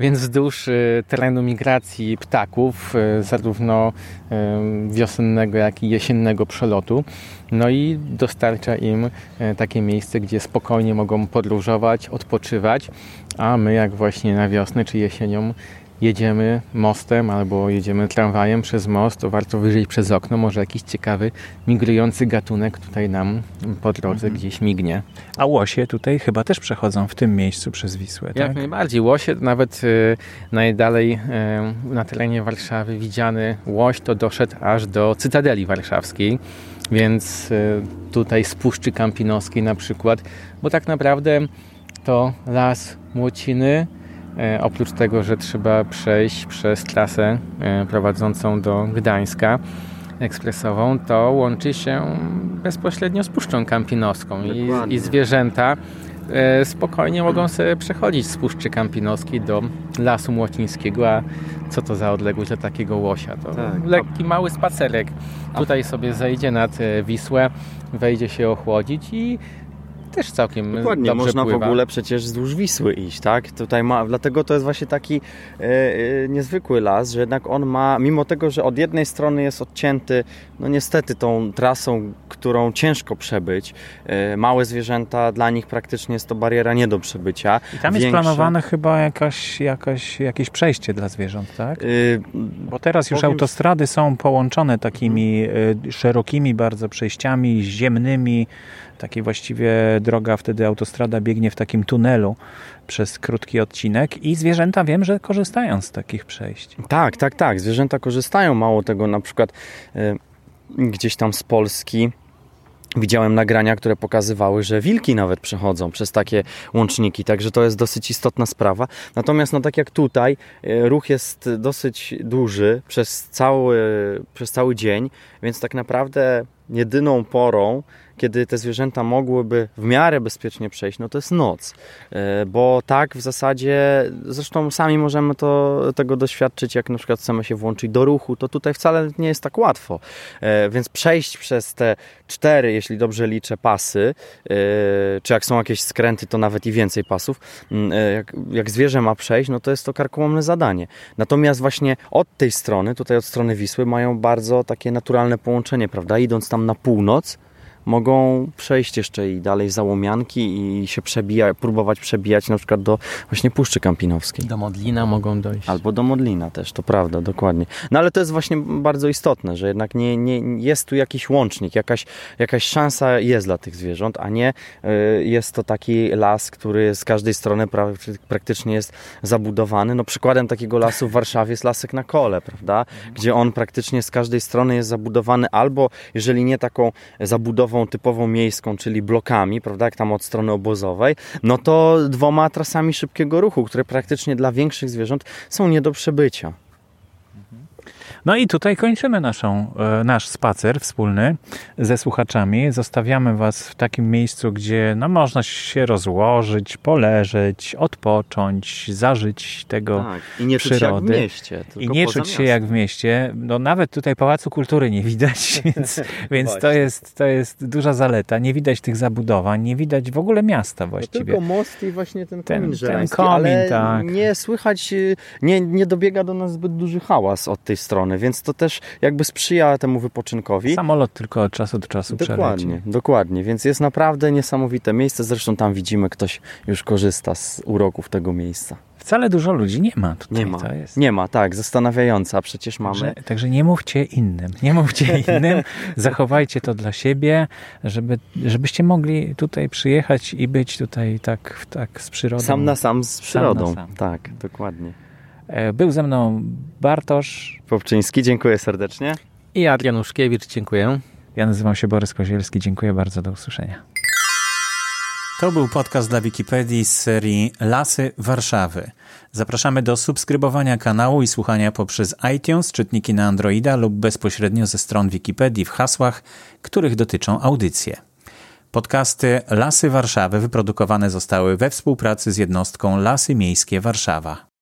więc wzdłuż y, terenu migracji ptaków, y, zarówno y, wiosennego, jak i jesiennego przelotu, no i dostarcza im takie miejsce, gdzie spokojnie mogą podróżować, odpoczywać, a my jak właśnie na wiosnę czy jesienią jedziemy mostem albo jedziemy tramwajem przez most, to warto wyjrzeć przez okno, może jakiś ciekawy, migrujący gatunek tutaj nam po drodze mhm. gdzieś mignie. A łosie tutaj chyba też przechodzą w tym miejscu przez Wisłę, tak? Jak najbardziej. Łosie, nawet y, najdalej y, na terenie Warszawy widziany łoś to doszedł aż do Cytadeli Warszawskiej, więc y, tutaj z Puszczy Kampinoskiej na przykład, bo tak naprawdę to las Młociny oprócz tego, że trzeba przejść przez trasę e, prowadzącą do Gdańska ekspresową, to łączy się bezpośrednio z Puszczą Kampinowską i, i, zwierzęta e, spokojnie mogą sobie przechodzić z Puszczy Kampinoskiej do Lasu Młocińskiego, a co to za odległość dla takiego łosia? To tak. lekki, mały spacerek. Tutaj sobie zejdzie nad Wisłę, wejdzie się ochłodzić i też całkiem Dokładnie, dobrze można pływa. w ogóle przecież wzdłuż Wisły iść, tak? Tutaj ma, dlatego to jest właśnie taki e, e, niezwykły las, że jednak on ma, mimo tego, że od jednej strony jest odcięty, no niestety tą trasą, którą ciężko przebyć, e, małe zwierzęta, dla nich praktycznie jest to bariera nie do przebycia. I tam Większe... jest planowane chyba jakaś, jakaś, jakieś przejście dla zwierząt, tak? Y, Bo teraz już powiem... autostrady są połączone takimi y, szerokimi bardzo przejściami ziemnymi, takiej właściwie droga, wtedy autostrada biegnie w takim tunelu przez krótki odcinek i zwierzęta wiem, że korzystają z takich przejść. Tak, tak, tak. Zwierzęta korzystają. Mało tego, na przykład y, gdzieś tam z Polski Widziałem nagrania, które pokazywały, że wilki nawet przechodzą przez takie łączniki, także to jest dosyć istotna sprawa. Natomiast, no tak jak tutaj, e, ruch jest dosyć duży przez cały, przez cały dzień, więc tak naprawdę jedyną porą, kiedy te zwierzęta mogłyby w miarę bezpiecznie przejść, no to jest noc. E, bo tak w zasadzie, zresztą sami możemy to, tego doświadczyć, jak na przykład chcemy się włączyć do ruchu, to tutaj wcale nie jest tak łatwo. E, więc przejść przez te cztery, jeśli dobrze liczę, pasy, e, czy jak są jakieś skręty, to nawet i więcej pasów, jak, jak zwierzę ma przejść, no to jest to karkołomne zadanie. Natomiast właśnie od tej strony, tutaj od strony Wisły, mają bardzo takie naturalne połączenie, prawda? Idąc tam na północ, mogą przejść jeszcze i dalej załomianki i się przebijać, próbować przebijać na przykład do właśnie Puszczy Kampinowskiej. Do Modlina mogą dojść. Albo do Modlina też, to prawda, dokładnie. No ale to jest właśnie bardzo istotne, że jednak nie, nie jest tu jakiś łącznik, jakaś, jakaś szansa jest dla tych zwierząt, a nie y, jest to taki las, który z każdej strony pra, praktycznie jest zabudowany. No przykładem takiego lasu w Warszawie jest Lasek na Kole, prawda? Gdzie on praktycznie z każdej strony jest zabudowany albo, jeżeli nie taką zabudową typową miejską, czyli blokami, prawda, jak tam od strony obozowej, no to dwoma trasami szybkiego ruchu, które praktycznie dla większych zwierząt są nie do przebycia. No i tutaj kończymy naszą, e, nasz spacer wspólny ze słuchaczami. Zostawiamy Was w takim miejscu, gdzie no, można się rozłożyć, poleżeć, odpocząć, zażyć tego tak, i nie przyrody. Czuć jak w mieście, I nie czuć się jak w mieście. No, nawet tutaj Pałacu Kultury nie widać, więc, więc to, jest, to jest duża zaleta. Nie widać tych zabudowań, nie widać w ogóle miasta właściwie. No tylko most i właśnie ten komin ten, ten komin, ale tak. nie słychać, nie, nie dobiega do nas zbyt duży hałas od tej strony więc to też jakby sprzyja temu wypoczynkowi. Samolot tylko od czasu do czasu Dokładnie, przeleci. dokładnie, więc jest naprawdę niesamowite miejsce, zresztą tam widzimy, ktoś już korzysta z uroków tego miejsca. Wcale dużo ludzi nie ma tutaj. Nie ma, nie ma tak, zastanawiająca, przecież mamy. Także, także nie mówcie innym, nie mówcie innym, zachowajcie to dla siebie, żeby, żebyście mogli tutaj przyjechać i być tutaj tak, tak z przyrodą. Sam na sam z przyrodą, sam sam. tak, dokładnie. E, był ze mną Bartosz Popczyński, dziękuję serdecznie. I Adrian Uszkiewicz, dziękuję. Ja nazywam się Borys Kozielski, dziękuję bardzo, do usłyszenia. To był podcast dla Wikipedii z serii Lasy Warszawy. Zapraszamy do subskrybowania kanału i słuchania poprzez iTunes, czytniki na Androida lub bezpośrednio ze stron Wikipedii w hasłach, których dotyczą audycje. Podcasty Lasy Warszawy wyprodukowane zostały we współpracy z jednostką Lasy Miejskie Warszawa.